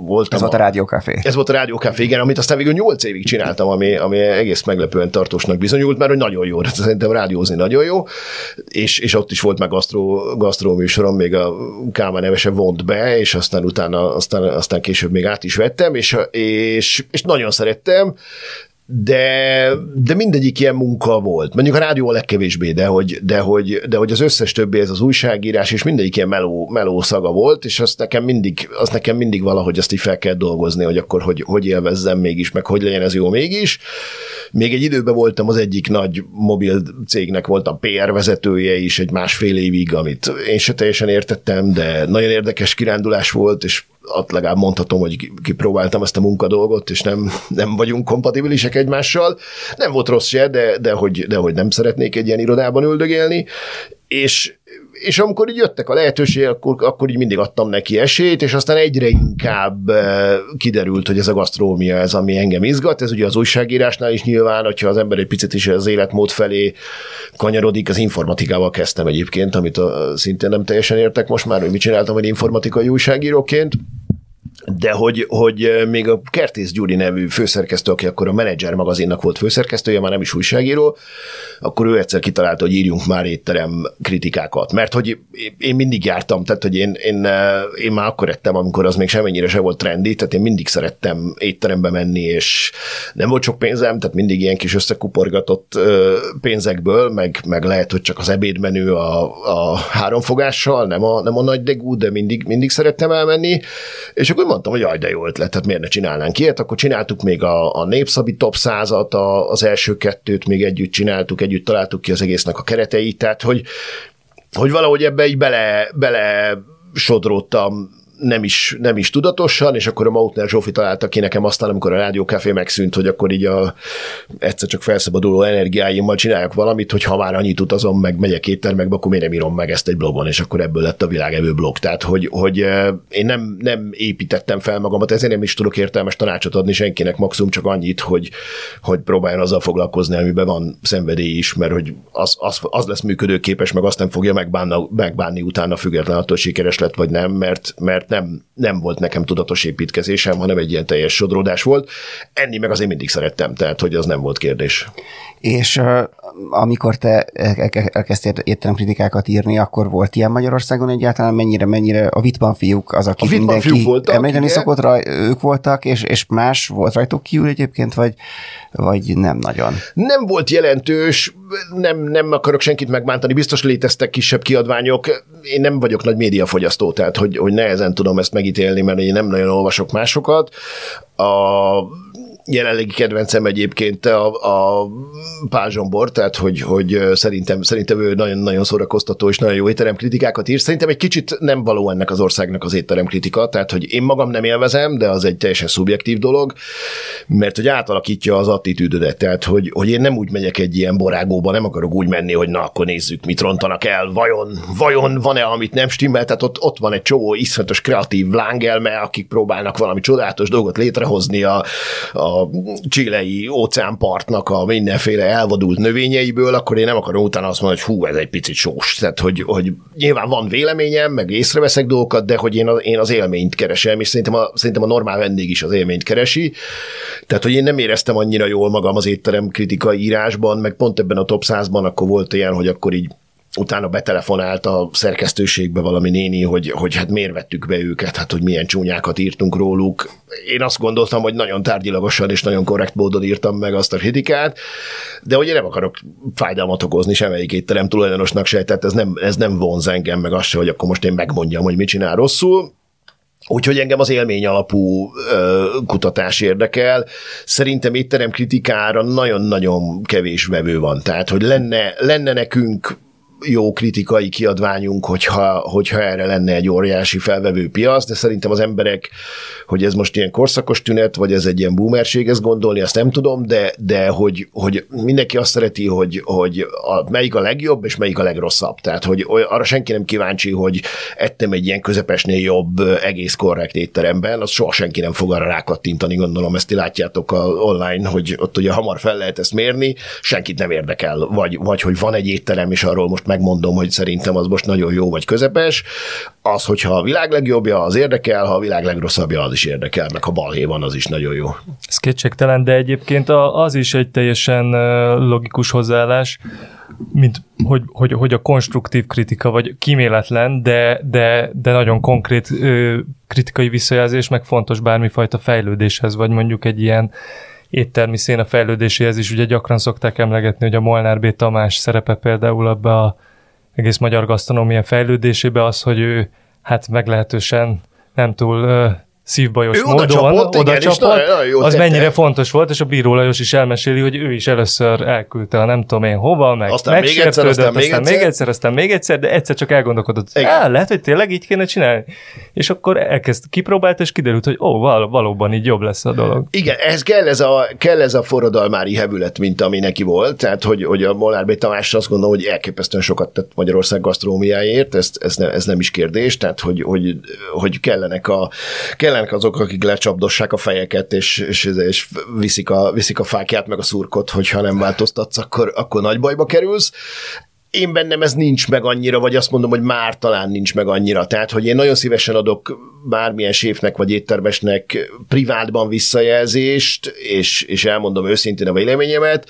voltam. Ez volt a rádiókafé. Ez volt a rádiókafé, igen, amit aztán végül 8 évig csináltam, ami, ami egész meglepően tartósnak bizonyult, mert hogy nagyon jó, tehát szerintem rádiózni nagyon jó, és, és ott is volt meg gasztró még a Kálmán nevese vont be, és aztán utána, aztán, aztán később még át is vettem, és, és, és nagyon szerettem, de, de mindegyik ilyen munka volt. Mondjuk a rádió a legkevésbé, de hogy, de hogy, de hogy az összes többi, ez az újságírás, és mindegyik ilyen meló, meló szaga volt, és azt nekem mindig, az nekem mindig valahogy azt így fel kell dolgozni, hogy akkor hogy, hogy élvezzem mégis, meg hogy legyen ez jó mégis. Még egy időben voltam az egyik nagy mobil cégnek, voltam PR vezetője is egy másfél évig, amit én se teljesen értettem, de nagyon érdekes kirándulás volt, és ott legalább mondhatom, hogy kipróbáltam ezt a munkadolgot, és nem, nem vagyunk kompatibilisek egymással. Nem volt rossz se, de, de, hogy, de hogy nem szeretnék egy ilyen irodában üldögélni, és és amikor így jöttek a lehetőségek, akkor, akkor így mindig adtam neki esélyt, és aztán egyre inkább eh, kiderült, hogy ez a gasztrómia, ez ami engem izgat, ez ugye az újságírásnál is nyilván, hogyha az ember egy picit is az életmód felé kanyarodik, az informatikával kezdtem egyébként, amit a, szintén nem teljesen értek most már, hogy mit csináltam egy informatikai újságíróként, de hogy, hogy még a Kertész Gyuri nevű főszerkesztő, aki akkor a Manager magazinnak volt főszerkesztője, már nem is újságíró, akkor ő egyszer kitalálta, hogy írjunk már étterem kritikákat. Mert hogy én mindig jártam, tehát hogy én, én, én már akkor ettem, amikor az még semmennyire se volt trendi, tehát én mindig szerettem étterembe menni, és nem volt sok pénzem, tehát mindig ilyen kis összekuporgatott pénzekből, meg, meg lehet, hogy csak az ebédmenü a, a háromfogással, nem a, nem a nagy degú, de mindig, mindig szerettem elmenni, és akkor mondtam, hogy jaj, de jó ötlet, hát miért ne csinálnánk ilyet, akkor csináltuk még a, a Népszabi Top 100 az első kettőt még együtt csináltuk, együtt találtuk ki az egésznek a kereteit, tehát hogy, hogy valahogy ebbe így bele, bele sodródtam nem is, nem is tudatosan, és akkor a Mautner Zsófi találta ki nekem aztán, amikor a rádiókafé megszűnt, hogy akkor így a egyszer csak felszabaduló energiáimmal csináljak valamit, hogy ha már annyit utazom, meg megyek éttermekbe, akkor miért nem írom meg ezt egy blogon, és akkor ebből lett a világevő blog. Tehát, hogy, hogy én nem, nem építettem fel magamat, ezért nem is tudok értelmes tanácsot adni senkinek, maximum csak annyit, hogy, hogy próbáljon azzal foglalkozni, amiben van szenvedély is, mert hogy az, az, az lesz működőképes, meg azt nem fogja megbánni, megbánni utána független attól, sikeres lett vagy nem, mert, mert nem, nem volt nekem tudatos építkezésem, hanem egy ilyen teljes sodródás volt. Enni meg azért mindig szerettem, tehát hogy az nem volt kérdés. És uh, amikor te elkezdtél kritikákat írni, akkor volt ilyen Magyarországon egyáltalán? Mennyire, mennyire a Vitban fiúk az, aki mindenki voltak, említeni igen. szokott, raj, ők voltak, és, és más volt rajtuk kívül egyébként, vagy, vagy nem nagyon? Nem volt jelentős, nem, nem akarok senkit megbántani, biztos léteztek kisebb kiadványok. Én nem vagyok nagy médiafogyasztó, tehát hogy, hogy nehezen tudom ezt megítélni, mert én nem nagyon olvasok másokat. A jelenlegi kedvencem egyébként a, a Pál Zsombor, tehát hogy, hogy szerintem, szerintem ő nagyon-nagyon szórakoztató és nagyon jó étteremkritikákat ír. Szerintem egy kicsit nem való ennek az országnak az étteremkritika, tehát hogy én magam nem élvezem, de az egy teljesen szubjektív dolog, mert hogy átalakítja az attitűdödet, tehát hogy, hogy én nem úgy megyek egy ilyen borágóba, nem akarok úgy menni, hogy na akkor nézzük, mit rontanak el, vajon, vajon van-e, amit nem stimmel, tehát ott, ott van egy csomó iszonyatos kreatív lángelme, akik próbálnak valami csodálatos dolgot létrehozni a, a a csilei óceánpartnak a mindenféle elvadult növényeiből, akkor én nem akarom utána azt mondani, hogy hú, ez egy picit sós. Tehát, hogy, hogy nyilván van véleményem, meg észreveszek dolgokat, de hogy én, az, én az élményt keresem, és szerintem a, szerintem a normál vendég is az élményt keresi. Tehát, hogy én nem éreztem annyira jól magam az étterem kritikai írásban, meg pont ebben a top 100-ban akkor volt ilyen, hogy akkor így utána betelefonált a szerkesztőségbe valami néni, hogy, hogy hát miért vettük be őket, hát hogy milyen csúnyákat írtunk róluk. Én azt gondoltam, hogy nagyon tárgyilagosan és nagyon korrekt módon írtam meg azt a kritikát, de hogy én nem akarok fájdalmat okozni semmelyik étterem tulajdonosnak se, tehát ez nem, ez nem vonz engem, meg azt se, hogy akkor most én megmondjam, hogy mit csinál rosszul Úgyhogy engem az élmény alapú ö, kutatás érdekel. Szerintem étterem kritikára nagyon-nagyon kevés vevő van. Tehát, hogy lenne, lenne nekünk jó kritikai kiadványunk, hogyha, hogyha erre lenne egy óriási felvevő piac, de szerintem az emberek, hogy ez most ilyen korszakos tünet, vagy ez egy ilyen boomerség, ezt gondolni, azt nem tudom, de, de hogy, hogy mindenki azt szereti, hogy, hogy a, melyik a legjobb, és melyik a legrosszabb. Tehát, hogy arra senki nem kíváncsi, hogy ettem egy ilyen közepesnél jobb, egész korrekt étteremben, az soha senki nem fog arra rákattintani, gondolom, ezt ti látjátok a online, hogy ott ugye hamar fel lehet ezt mérni, senkit nem érdekel, vagy, vagy hogy van egy étterem, és arról most megmondom, hogy szerintem az most nagyon jó vagy közepes. Az, hogyha a világ legjobbja, az érdekel, ha a világ legrosszabbja, az is érdekel, meg ha balhé van, az is nagyon jó. Ez kétségtelen, de egyébként az is egy teljesen logikus hozzáállás, mint hogy, hogy, hogy a konstruktív kritika, vagy kíméletlen, de, de, de nagyon konkrét kritikai visszajelzés, meg fontos bármifajta fejlődéshez, vagy mondjuk egy ilyen éttermi széna fejlődéséhez is ugye gyakran szokták emlegetni, hogy a Molnár B. Tamás szerepe például abba a egész magyar gasztronómia fejlődésébe az, hogy ő hát meglehetősen nem túl szívbajos ő módon oda csapott, oda igen, csapott, nagyon, nagyon jó az tette. mennyire fontos volt, és a Bíró Lajos is elmeséli, hogy ő is először elküldte a nem tudom én hova, meg Aztán még egyszer, megsértődött, aztán még aztán még egyszer. egyszer, aztán még egyszer, de egyszer csak elgondolkodott, á, lehet, hogy tényleg így kéne csinálni. És akkor elkezd kipróbált, és kiderült, hogy ó, val- valóban így jobb lesz a dolog. Igen, ez kell ez a, kell ez a forradalmári hevület, mint ami neki volt, tehát hogy, hogy a Molnár B. Tamás azt gondolom, hogy elképesztően sokat tett Magyarország gasztronómiáért, ez, ez, ne, ez nem is kérdés, tehát hogy, hogy, hogy kellenek, a, kellenek azok, akik lecsapdossák a fejeket, és, és, és viszik, a, viszik a fákját meg a szurkot, hogyha nem változtatsz, akkor, akkor nagy bajba kerülsz én bennem ez nincs meg annyira, vagy azt mondom, hogy már talán nincs meg annyira. Tehát, hogy én nagyon szívesen adok bármilyen séfnek vagy éttermesnek privátban visszajelzést, és, és elmondom őszintén a véleményemet,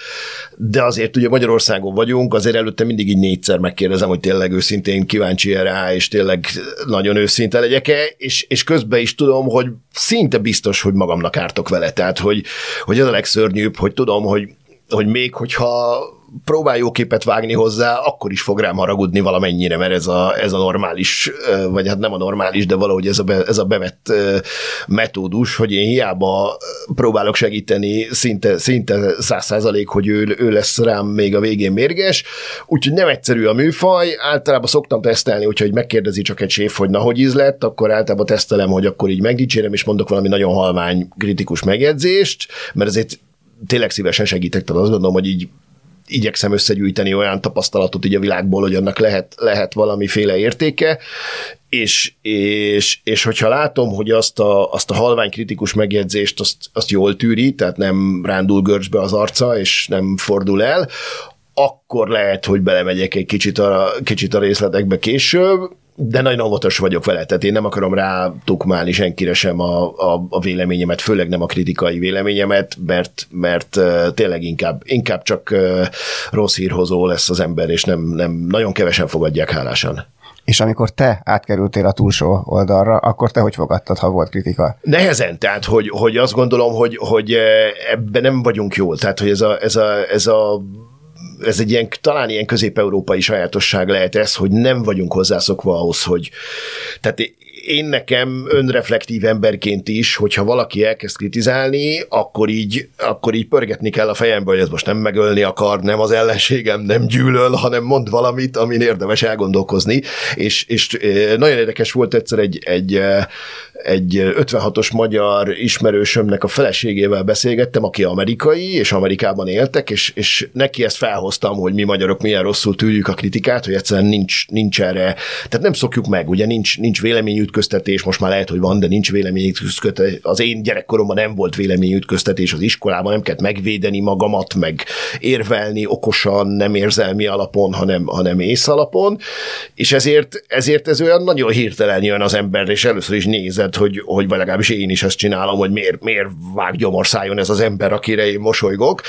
de azért ugye Magyarországon vagyunk, azért előtte mindig így négyszer megkérdezem, hogy tényleg őszintén kíváncsi rá, és tényleg nagyon őszinte legyek-e, és, és közben is tudom, hogy szinte biztos, hogy magamnak ártok vele. Tehát, hogy, hogy ez a legszörnyűbb, hogy tudom, hogy, hogy még hogyha próbál jó képet vágni hozzá, akkor is fog rám haragudni valamennyire, mert ez a, ez a normális, vagy hát nem a normális, de valahogy ez a, be, ez a bevett metódus, hogy én hiába próbálok segíteni, szinte, szinte száz százalék, hogy ő, ő lesz rám még a végén mérges, úgyhogy nem egyszerű a műfaj, általában szoktam tesztelni, úgyhogy hogy megkérdezi csak egy séf, hogy na, hogy íz lett, akkor általában tesztelem, hogy akkor így megdicsérem, és mondok valami nagyon halvány, kritikus megjegyzést, mert ezért tényleg szívesen segítek, tehát azt gondolom, hogy így igyekszem összegyűjteni olyan tapasztalatot így a világból, hogy annak lehet, lehet valamiféle értéke, és, és, és hogyha látom, hogy azt a, azt a halvány kritikus megjegyzést azt, azt jól tűri, tehát nem rándul görcsbe az arca, és nem fordul el, akkor lehet, hogy belemegyek egy kicsit a, kicsit a részletekbe később, de nagyon óvatos vagyok vele, tehát én nem akarom rá tukmálni senkire sem a, a, a véleményemet, főleg nem a kritikai véleményemet, mert, mert uh, tényleg inkább, inkább csak uh, rossz hírhozó lesz az ember, és nem, nem nagyon kevesen fogadják hálásan. És amikor te átkerültél a túlsó oldalra, akkor te hogy fogadtad, ha volt kritika? Nehezen, tehát hogy, hogy azt gondolom, hogy, hogy ebben nem vagyunk jól, tehát hogy ez a, ez a, ez a ez egy ilyen, talán ilyen közép-európai sajátosság lehet ez, hogy nem vagyunk hozzászokva ahhoz, hogy tehát én nekem önreflektív emberként is, hogyha valaki elkezd kritizálni, akkor így, akkor így pörgetni kell a fejembe, hogy ez most nem megölni akar, nem az ellenségem, nem gyűlöl, hanem mond valamit, amin érdemes elgondolkozni. És, és nagyon érdekes volt egyszer egy, egy, egy 56-os magyar ismerősömnek a feleségével beszélgettem, aki amerikai, és Amerikában éltek, és, és neki ezt felhoztam, hogy mi magyarok milyen rosszul tűrjük a kritikát, hogy egyszerűen nincs, nincs erre, tehát nem szokjuk meg, ugye nincs, nincs véleményütköztetés, most már lehet, hogy van, de nincs véleményütköztetés. Az én gyerekkoromban nem volt véleményütköztetés az iskolában, nem kellett megvédeni magamat, meg érvelni okosan, nem érzelmi alapon, hanem, hanem ész alapon, és ezért, ezért ez olyan nagyon hirtelen jön az ember, és először is nézed, hogy, hogy vagy legalábbis én is ezt csinálom, hogy miért, miért vág gyomorszájon ez az ember, akire én mosolygok,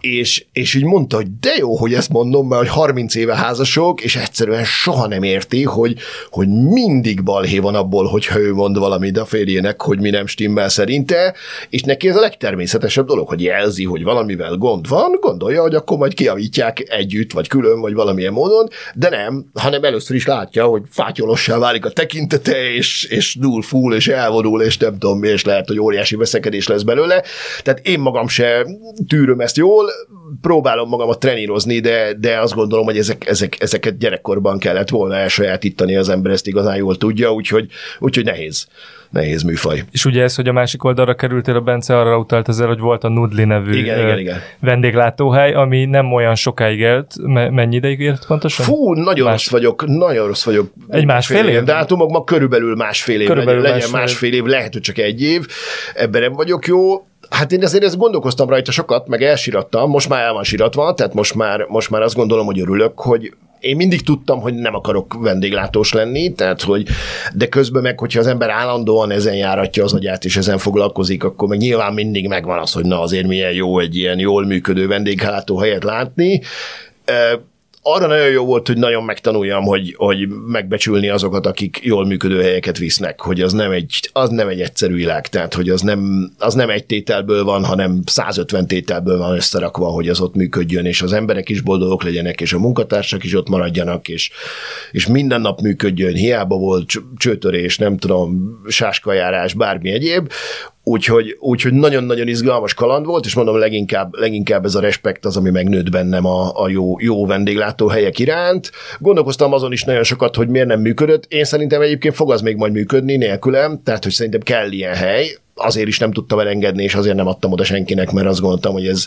és, és így mondta, hogy de jó, hogy ezt mondom, mert hogy 30 éve házasok, és egyszerűen soha nem érti, hogy, hogy mindig balhé van abból, hogyha ő mond valamit a férjének, hogy mi nem stimmel szerinte, és neki ez a legtermészetesebb dolog, hogy jelzi, hogy valamivel gond van, gondolja, hogy akkor majd kiavítják együtt, vagy külön, vagy valamilyen módon, de nem, hanem először is látja, hogy fátyolossá válik a tekintete, és, és dúl, fúl, és elvonul, és nem tudom, és lehet, hogy óriási veszekedés lesz belőle. Tehát én magam se tűröm ezt jól, próbálom magamat trenírozni, de, de azt gondolom, hogy ezek, ezek, ezeket gyerekkorban kellett volna elsajátítani, az ember ezt igazán jól tudja, úgyhogy, úgyhogy nehéz nehéz műfaj. És ugye ez, hogy a másik oldalra kerültél a Bence, arra utalt ezzel, hogy volt a Nudli nevű igen, igen, igen. vendéglátóhely, ami nem olyan sokáig élt. Mennyi ideig élt pontosan? Fú, nagyon Más... rossz vagyok, nagyon rossz vagyok. Egy másfél év? Dátumokban körülbelül másfél év. Körülbelül legyen, másfél, másfél év, lehet, hogy csak egy év. Ebben nem vagyok jó. Hát én azért ezt gondolkoztam rajta sokat, meg elsirattam, most már el van siratva, tehát most már, most már azt gondolom, hogy örülök, hogy én mindig tudtam, hogy nem akarok vendéglátós lenni, tehát hogy, de közben meg, hogyha az ember állandóan ezen járatja az agyát, és ezen foglalkozik, akkor meg nyilván mindig megvan az, hogy na azért milyen jó egy ilyen jól működő vendéglátóhelyet látni arra nagyon jó volt, hogy nagyon megtanuljam, hogy, hogy megbecsülni azokat, akik jól működő helyeket visznek, hogy az nem egy, az nem egy egyszerű világ, tehát hogy az nem, az nem egy tételből van, hanem 150 tételből van összerakva, hogy az ott működjön, és az emberek is boldogok legyenek, és a munkatársak is ott maradjanak, és, és minden nap működjön, hiába volt csőtörés, nem tudom, sáskajárás, bármi egyéb, Úgyhogy, úgyhogy nagyon-nagyon izgalmas kaland volt, és mondom, leginkább, leginkább ez a respekt az, ami megnőtt bennem a, a jó, jó vendéglátóhelyek iránt. Gondolkoztam azon is nagyon sokat, hogy miért nem működött. Én szerintem egyébként fog az még majd működni nélkülem, tehát hogy szerintem kell ilyen hely, azért is nem tudtam elengedni, és azért nem adtam oda senkinek, mert azt gondoltam, hogy ez,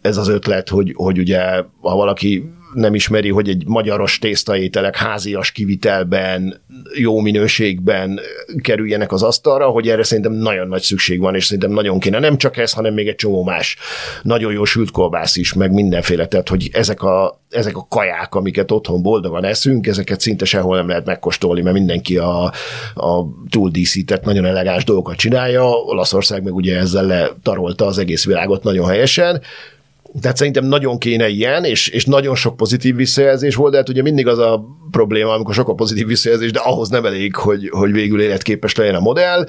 ez az ötlet, hogy, hogy ugye, ha valaki nem ismeri, hogy egy magyaros tésztaételek házias kivitelben, jó minőségben kerüljenek az asztalra, hogy erre szerintem nagyon nagy szükség van, és szerintem nagyon kéne. Nem csak ez, hanem még egy csomó más. Nagyon jó sült kolbász is, meg mindenféle. Tehát, hogy ezek a, ezek a kaják, amiket otthon boldogan eszünk, ezeket szinte sehol nem lehet megkóstolni, mert mindenki a, a túldíszített, nagyon elegáns dolgokat csinálja. Olaszország meg ugye ezzel letarolta az egész világot nagyon helyesen tehát szerintem nagyon kéne ilyen, és, és nagyon sok pozitív visszajelzés volt, de hát ugye mindig az a probléma, amikor sok a pozitív visszajelzés, de ahhoz nem elég, hogy, hogy végül életképes legyen a modell.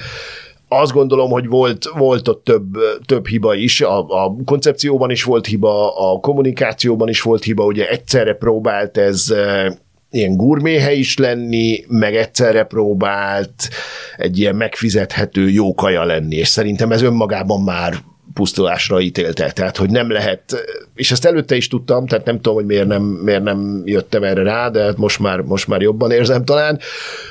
Azt gondolom, hogy volt, volt ott több, több hiba is, a, a koncepcióban is volt hiba, a kommunikációban is volt hiba, ugye egyszerre próbált ez e, ilyen gurméhely is lenni, meg egyszerre próbált egy ilyen megfizethető jó kaja lenni, és szerintem ez önmagában már pusztulásra ítélte. Tehát, hogy nem lehet, és ezt előtte is tudtam, tehát nem tudom, hogy miért nem, miért nem jöttem erre rá, de most már, most már jobban érzem talán,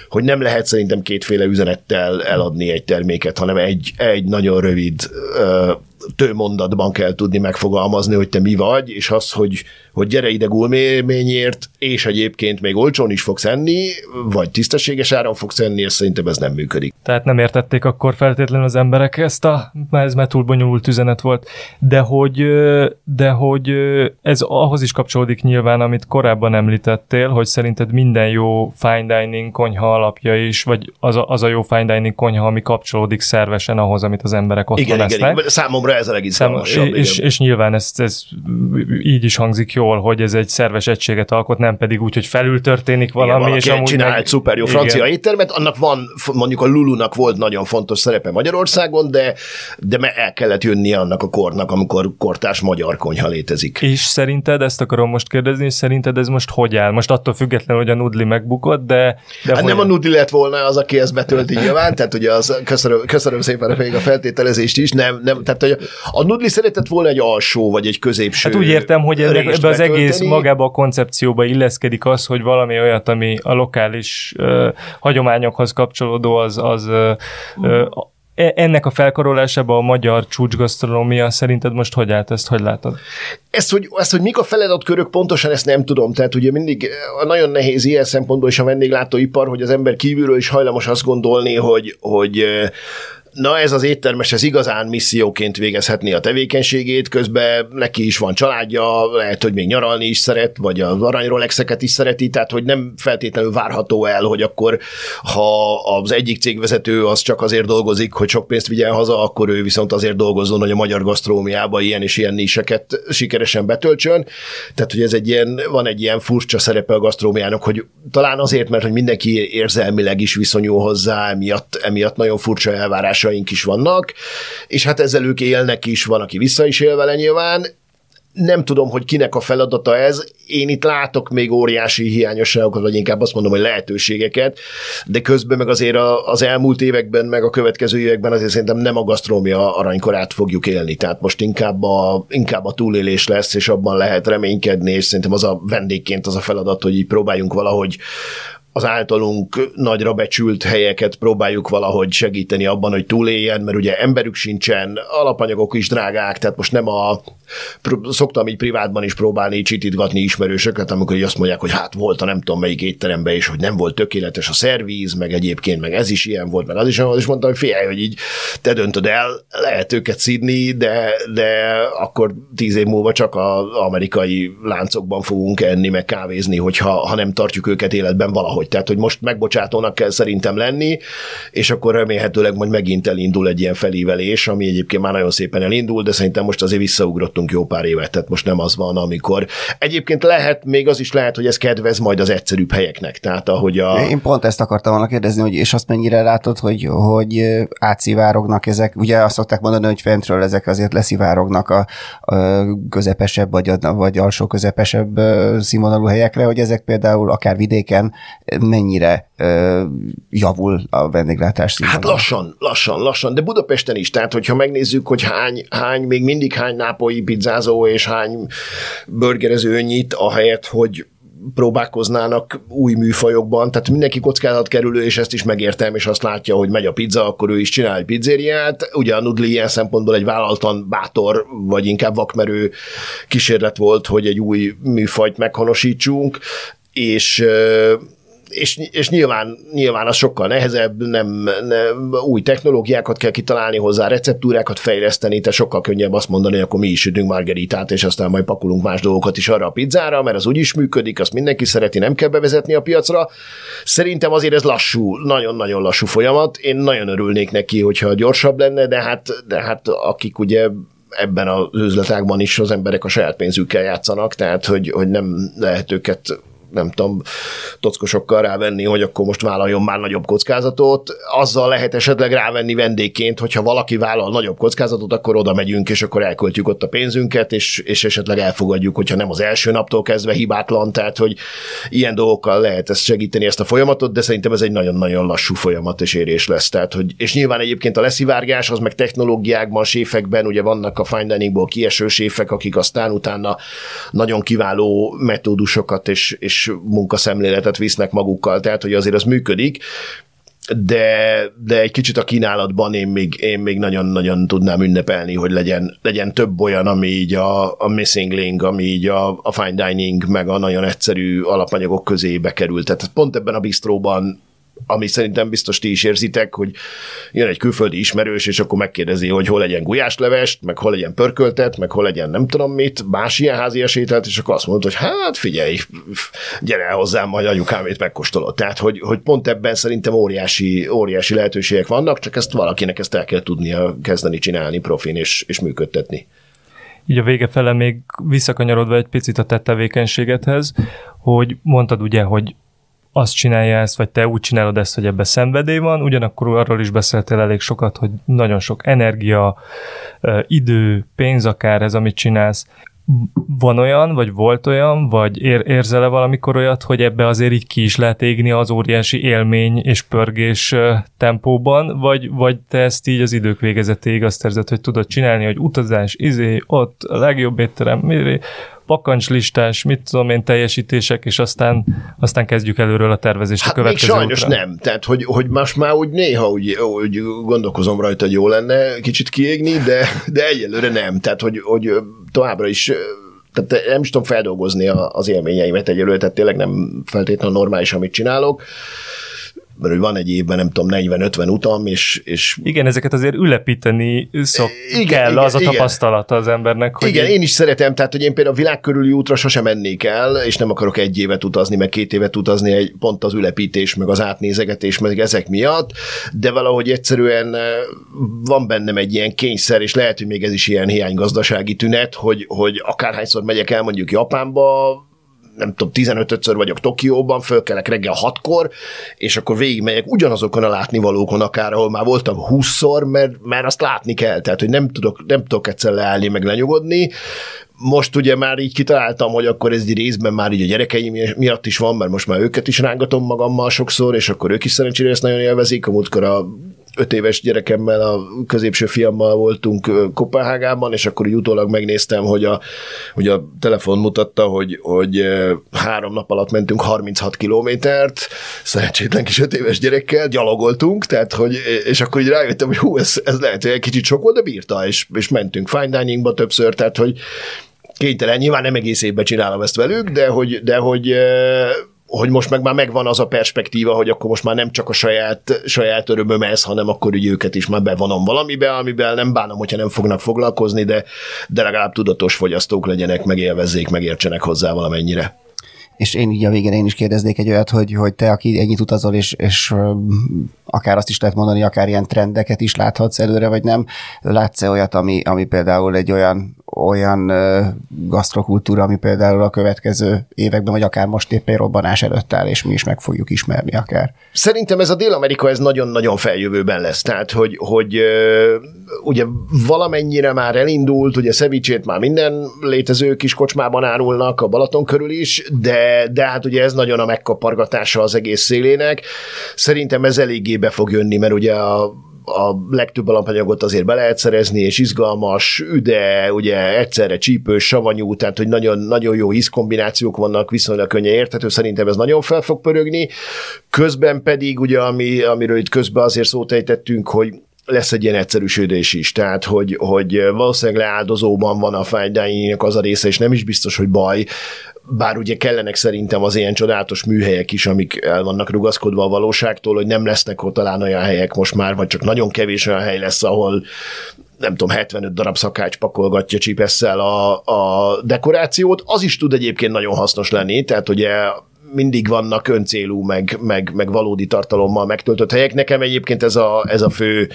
hogy nem lehet szerintem kétféle üzenettel eladni egy terméket, hanem egy, egy nagyon rövid mondatban kell tudni megfogalmazni, hogy te mi vagy, és az, hogy, hogy gyere ide gulmélményért, és egyébként még olcsón is fogsz enni, vagy tisztességes áron fogsz enni, és szerintem ez nem működik. Tehát nem értették akkor feltétlenül az emberek ezt a, mert ez már túl bonyolult üzenet volt, de hogy, de hogy ez ahhoz is kapcsolódik nyilván, amit korábban említettél, hogy szerinted minden jó fine dining konyha alapja is, vagy az a, az a jó fine dining konyha, ami kapcsolódik szervesen ahhoz, amit az emberek ott igen, igen, igen, számomra ez a legizgalmasabb. És, és nyilván ez, ez így is hangzik jól, hogy ez egy szerves egységet alkot, nem pedig úgy, hogy felül történik valami. Igen, és amúgy csinál meg... egy szuper jó francia igen. éttermet, annak van, mondjuk a Lulunak volt nagyon fontos szerepe Magyarországon, de, de el kellett jönni annak a kornak, amikor kortárs magyar konyha létezik. És szerinted, ezt akarom most kérdezni, és szerinted ez most hogy áll? Most attól függetlenül, hogy a Nudli megbukott, de... de hát nem a Nudli lett volna az, aki ezt betölti nyilván, tehát ugye az, köszönöm, köszönöm szépen a feltételezést is, nem, nem, tehát hogy a Nudli szeretett volna egy alsó, vagy egy középső Hát úgy értem, hogy ebbe az egész magába a koncepcióba illeszkedik az, hogy valami olyat, ami a lokális uh, hagyományokhoz kapcsolódó, az, az uh, uh, ennek a felkarolásában a magyar csúcsgasztronómia szerinted most hogy állt, ezt hogy látod? Ezt hogy, ezt, hogy mik a feladatkörök, pontosan ezt nem tudom. Tehát ugye mindig nagyon nehéz ilyen szempontból is a vendéglátóipar, hogy az ember kívülről is hajlamos azt gondolni, hogy, hogy na ez az éttermes, ez igazán misszióként végezhetné a tevékenységét, közben neki is van családja, lehet, hogy még nyaralni is szeret, vagy az aranyrolexeket is szereti, tehát hogy nem feltétlenül várható el, hogy akkor ha az egyik cégvezető az csak azért dolgozik, hogy sok pénzt vigyen haza, akkor ő viszont azért dolgozzon, hogy a magyar gasztrómiába ilyen és ilyen niseket sikeresen betöltsön. Tehát, hogy ez egy ilyen, van egy ilyen furcsa szerepe a gasztrómiának, hogy talán azért, mert hogy mindenki érzelmileg is viszonyul hozzá, emiatt, emiatt nagyon furcsa elvárásaink is vannak, és hát ezzel ők élnek is, van, aki vissza is él vele nyilván, nem tudom, hogy kinek a feladata ez. Én itt látok még óriási hiányosságokat, vagy inkább azt mondom, hogy lehetőségeket, de közben meg azért az elmúlt években, meg a következő években azért szerintem nem a gasztrómia aranykorát fogjuk élni. Tehát most inkább a, inkább a túlélés lesz, és abban lehet reménykedni, és szerintem az a vendégként az a feladat, hogy így próbáljunk valahogy az általunk nagyra becsült helyeket próbáljuk valahogy segíteni abban, hogy túléljen, mert ugye emberük sincsen, alapanyagok is drágák, tehát most nem a szoktam így privátban is próbálni csitítgatni ismerősöket, amikor azt mondják, hogy hát volt a nem tudom melyik étteremben, és hogy nem volt tökéletes a szervíz, meg egyébként, meg ez is ilyen volt, meg az is olyan, és mondtam, hogy figyelj, hogy így te döntöd el, lehet őket szidni, de, de akkor tíz év múlva csak az amerikai láncokban fogunk enni, meg kávézni, hogyha ha nem tartjuk őket életben valahogy. Tehát, hogy most megbocsátónak kell szerintem lenni, és akkor remélhetőleg majd megint elindul egy ilyen felívelés, ami egyébként már nagyon szépen elindul, de szerintem most azért visszaugrottunk tartunk jó pár évet, tehát most nem az van, amikor egyébként lehet, még az is lehet, hogy ez kedvez majd az egyszerűbb helyeknek, tehát ahogy a... Én pont ezt akartam volna kérdezni, hogy és azt mennyire látod, hogy, hogy átszivárognak ezek, ugye azt szokták mondani, hogy fentről ezek azért leszivárognak a, a közepesebb vagy, a, vagy alsó közepesebb színvonalú helyekre, hogy ezek például akár vidéken mennyire javul a vendéglátás színvonal. Hát lassan, lassan, lassan, de Budapesten is, tehát hogyha megnézzük, hogy hány, hány még mindig hány nápolyi pizzázó és hány burgerező nyit, ahelyett, hogy próbálkoznának új műfajokban, tehát mindenki kerülő, és ezt is megértem, és azt látja, hogy megy a pizza, akkor ő is csinál egy pizzériát. Ugye a Nudli ilyen szempontból egy vállaltan bátor, vagy inkább vakmerő kísérlet volt, hogy egy új műfajt meghonosítsunk, és és, és nyilván, nyilván az sokkal nehezebb, nem, nem, új technológiákat kell kitalálni hozzá, receptúrákat fejleszteni, tehát sokkal könnyebb azt mondani, hogy akkor mi is sütünk margaritát, és aztán majd pakolunk más dolgokat is arra a pizzára, mert az úgy is működik, azt mindenki szereti, nem kell bevezetni a piacra. Szerintem azért ez lassú, nagyon-nagyon lassú folyamat. Én nagyon örülnék neki, hogyha gyorsabb lenne, de hát, de hát akik ugye ebben az üzletágban is az emberek a saját pénzükkel játszanak, tehát hogy, hogy nem lehet őket nem tudom, tockosokkal rávenni, hogy akkor most vállaljon már nagyobb kockázatot. Azzal lehet esetleg rávenni vendégként, hogyha valaki vállal nagyobb kockázatot, akkor oda megyünk, és akkor elköltjük ott a pénzünket, és, és esetleg elfogadjuk, hogyha nem az első naptól kezdve hibátlan, tehát hogy ilyen dolgokkal lehet ezt segíteni, ezt a folyamatot, de szerintem ez egy nagyon-nagyon lassú folyamat és érés lesz. Tehát, hogy, és nyilván egyébként a leszivárgás, az meg technológiákban, séfekben, ugye vannak a fine diningból kieső séfek, akik aztán utána nagyon kiváló metódusokat és, és munkaszemléletet visznek magukkal, tehát hogy azért az működik, de, de egy kicsit a kínálatban én még, én még nagyon-nagyon tudnám ünnepelni, hogy legyen, legyen több olyan, ami így a, a missing link, ami így a, a fine dining, meg a nagyon egyszerű alapanyagok közé bekerült. Tehát pont ebben a bistróban ami szerintem biztos ti is érzitek, hogy jön egy külföldi ismerős, és akkor megkérdezi, hogy hol legyen gulyáslevest, meg hol legyen pörköltet, meg hol legyen nem tudom mit, más ilyen házi esételt, és akkor azt mondod, hogy hát figyelj, gyere el hozzám, majd anyukámét megkóstolod. Tehát, hogy, hogy pont ebben szerintem óriási, óriási lehetőségek vannak, csak ezt valakinek ezt el kell tudnia kezdeni csinálni profin és, és működtetni így a vége fele még visszakanyarodva egy picit a te tevékenységedhez, hogy mondtad ugye, hogy azt csinálja ezt, vagy te úgy csinálod ezt, hogy ebbe szenvedély van, ugyanakkor arról is beszéltél elég sokat, hogy nagyon sok energia, idő, pénz akár ez, amit csinálsz. Van olyan, vagy volt olyan, vagy ér, érzel-e valamikor olyat, hogy ebbe azért így ki is lehet égni az óriási élmény és pörgés tempóban, vagy, vagy te ezt így az idők végezetéig azt érzed, hogy tudod csinálni, hogy utazás, izé, ott a legjobb étterem, pakancslistás, mit tudom én, teljesítések, és aztán, aztán kezdjük előről a tervezést hát a következő még sajnos útra. nem. Tehát, hogy, hogy most már úgy néha úgy, úgy gondolkozom rajta, hogy jó lenne kicsit kiégni, de, de egyelőre nem. Tehát, hogy, hogy továbbra is tehát nem is tudom feldolgozni az élményeimet egyelőre, tehát tényleg nem feltétlenül normális, amit csinálok mert hogy van egy évben, nem tudom, 40-50 utam, és, és Igen, ezeket azért ülepíteni szok, Igen, kell, igen, az a igen. tapasztalata az embernek. Hogy Igen, így- én is szeretem, tehát hogy én például a világ körüli útra sosem mennék el, és nem akarok egy évet utazni, meg két évet utazni, egy, pont az ülepítés, meg az átnézegetés, meg ezek miatt, de valahogy egyszerűen van bennem egy ilyen kényszer, és lehet, hogy még ez is ilyen hiánygazdasági tünet, hogy, hogy akárhányszor megyek el mondjuk Japánba, nem tudom, 15-ször vagyok Tokióban, fölkelek reggel hatkor, és akkor végigmegyek ugyanazokon a látnivalókon akár, ahol már voltam 20-szor, mert, mert azt látni kell, tehát hogy nem tudok, nem tudok egyszer leállni, meg lenyugodni. Most ugye már így kitaláltam, hogy akkor ez egy részben már így a gyerekeim miatt is van, mert most már őket is rángatom magammal sokszor, és akkor ők is szerencsére ezt nagyon élvezik. A múltkor a öt éves gyerekemmel, a középső fiammal voltunk Kopenhágában, és akkor így utólag megnéztem, hogy a, hogy a telefon mutatta, hogy, hogy három nap alatt mentünk 36 kilométert, szerencsétlen kis öt éves gyerekkel, gyalogoltunk, tehát hogy, és akkor így rájöttem, hogy hú, ez, ez lehet, hogy egy kicsit sok volt, de bírta, és, és mentünk fine diningba többször, tehát hogy kénytelen, nyilván nem egész évben csinálom ezt velük, de hogy, de hogy hogy most meg már megvan az a perspektíva, hogy akkor most már nem csak a saját, saját örömöm ez, hanem akkor úgy őket is már bevonom valamibe, amiben nem bánom, hogyha nem fognak foglalkozni, de, de legalább tudatos fogyasztók legyenek, megélvezzék, megértsenek hozzá valamennyire. És én így a végén én is kérdeznék egy olyat, hogy, hogy te, aki ennyit utazol, és, és akár azt is lehet mondani, akár ilyen trendeket is láthatsz előre, vagy nem, látsz-e olyat, ami, ami például egy olyan, olyan gasztrokultúra, ami például a következő években, vagy akár most éppen robbanás előtt áll, és mi is meg fogjuk ismerni akár. Szerintem ez a Dél-Amerika ez nagyon-nagyon feljövőben lesz, tehát hogy, hogy ugye valamennyire már elindult, ugye szevicsét már minden létező kis kocsmában árulnak a Balaton körül is, de, de hát ugye ez nagyon a megkapargatása az egész szélének. Szerintem ez eléggé be fog jönni, mert ugye a a legtöbb alapanyagot azért be lehet szerezni, és izgalmas, üde, ugye egyszerre csípős, savanyú, tehát hogy nagyon, nagyon jó ízkombinációk vannak, viszonylag könnyen érthető, szerintem ez nagyon fel fog pörögni. Közben pedig, ugye, ami, amiről itt közben azért szót ejtettünk, hogy lesz egy ilyen egyszerűsödés is, tehát hogy, hogy valószínűleg leáldozóban van a dining az a része, és nem is biztos, hogy baj, bár ugye kellenek szerintem az ilyen csodálatos műhelyek is, amik el vannak rugaszkodva a valóságtól, hogy nem lesznek ott talán olyan helyek most már, vagy csak nagyon kevés olyan hely lesz, ahol nem tudom, 75 darab szakács pakolgatja csipesszel a, a dekorációt. Az is tud egyébként nagyon hasznos lenni, tehát ugye mindig vannak öncélú, meg, meg, meg valódi tartalommal megtöltött helyek. Nekem egyébként ez a, ez a fő,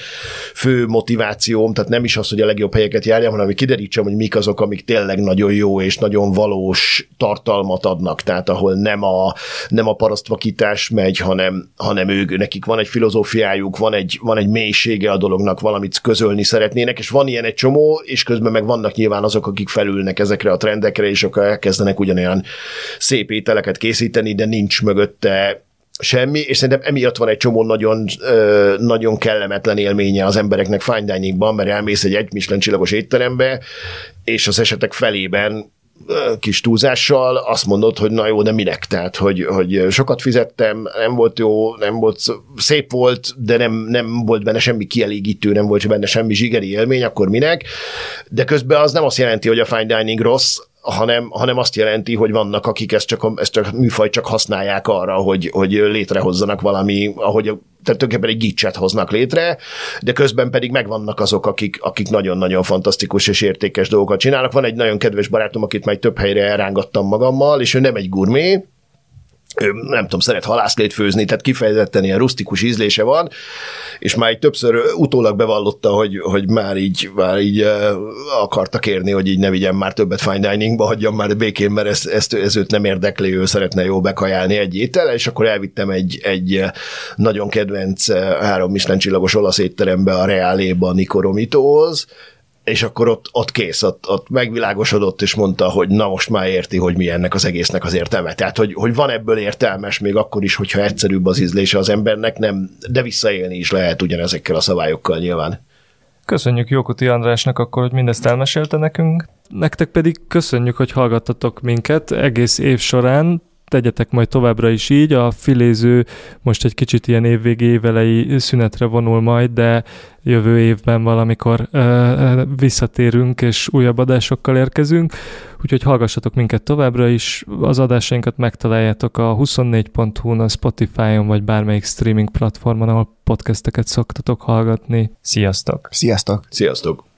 fő motivációm, tehát nem is az, hogy a legjobb helyeket járjam, hanem hogy kiderítsem, hogy mik azok, amik tényleg nagyon jó és nagyon valós tartalmat adnak, tehát ahol nem a, nem a parasztvakítás megy, hanem, hanem ők, nekik van egy filozófiájuk, van egy, van egy mélysége a dolognak, valamit közölni szeretnének, és van ilyen egy csomó, és közben meg vannak nyilván azok, akik felülnek ezekre a trendekre, és akkor elkezdenek ugyanolyan szép ételeket készíteni, de nincs mögötte semmi, és szerintem emiatt van egy csomó nagyon, ö, nagyon kellemetlen élménye az embereknek fine diningban, mert elmész egy egy Michelin csillagos étterembe, és az esetek felében kis túlzással azt mondod, hogy na jó, de minek? Tehát, hogy, hogy sokat fizettem, nem volt jó, nem volt szép volt, de nem, nem volt benne semmi kielégítő, nem volt benne semmi zsigeri élmény, akkor minek? De közben az nem azt jelenti, hogy a fine dining rossz, hanem, hanem azt jelenti, hogy vannak, akik ezt csak, ezt csak műfajt csak használják arra, hogy, hogy létrehozzanak valami, ahogy a, tehát tulajdonképpen egy gicset hoznak létre, de közben pedig megvannak azok, akik, akik nagyon-nagyon fantasztikus és értékes dolgokat csinálnak. Van egy nagyon kedves barátom, akit már több helyre elrángattam magammal, és ő nem egy gurmé, nem tudom, szeret halászlét főzni, tehát kifejezetten ilyen rustikus ízlése van, és már egy többször utólag bevallotta, hogy, hogy már így, már így akarta kérni, hogy így ne vigyen már többet fine diningba, hagyjam már békén, mert ezt, ezt, ez őt nem érdekli, ő szeretne jó bekajálni egy étel, és akkor elvittem egy, egy nagyon kedvenc három Michelin csillagos olasz étterembe a Reáléba, Nikoromitóhoz, és akkor ott, ott kész, ott, ott megvilágosodott, és mondta, hogy na most már érti, hogy mi ennek az egésznek az értelme. Tehát, hogy, hogy van ebből értelmes, még akkor is, hogyha egyszerűbb az ízlése az embernek, nem, de visszaélni is lehet ugyanezekkel a szabályokkal nyilván. Köszönjük Jókuti Andrásnak akkor, hogy mindezt elmesélte nekünk. Nektek pedig köszönjük, hogy hallgattatok minket egész év során. Tegyetek majd továbbra is így. A filéző most egy kicsit ilyen évvégi évelei szünetre vonul majd, de jövő évben valamikor ö, visszatérünk, és újabb adásokkal érkezünk. Úgyhogy hallgassatok minket továbbra is. Az adásainkat megtaláljátok a 24.hu-n, a Spotify-on, vagy bármelyik streaming platformon, ahol podcasteket szoktatok hallgatni. Sziasztok! Sziasztok! Sziasztok!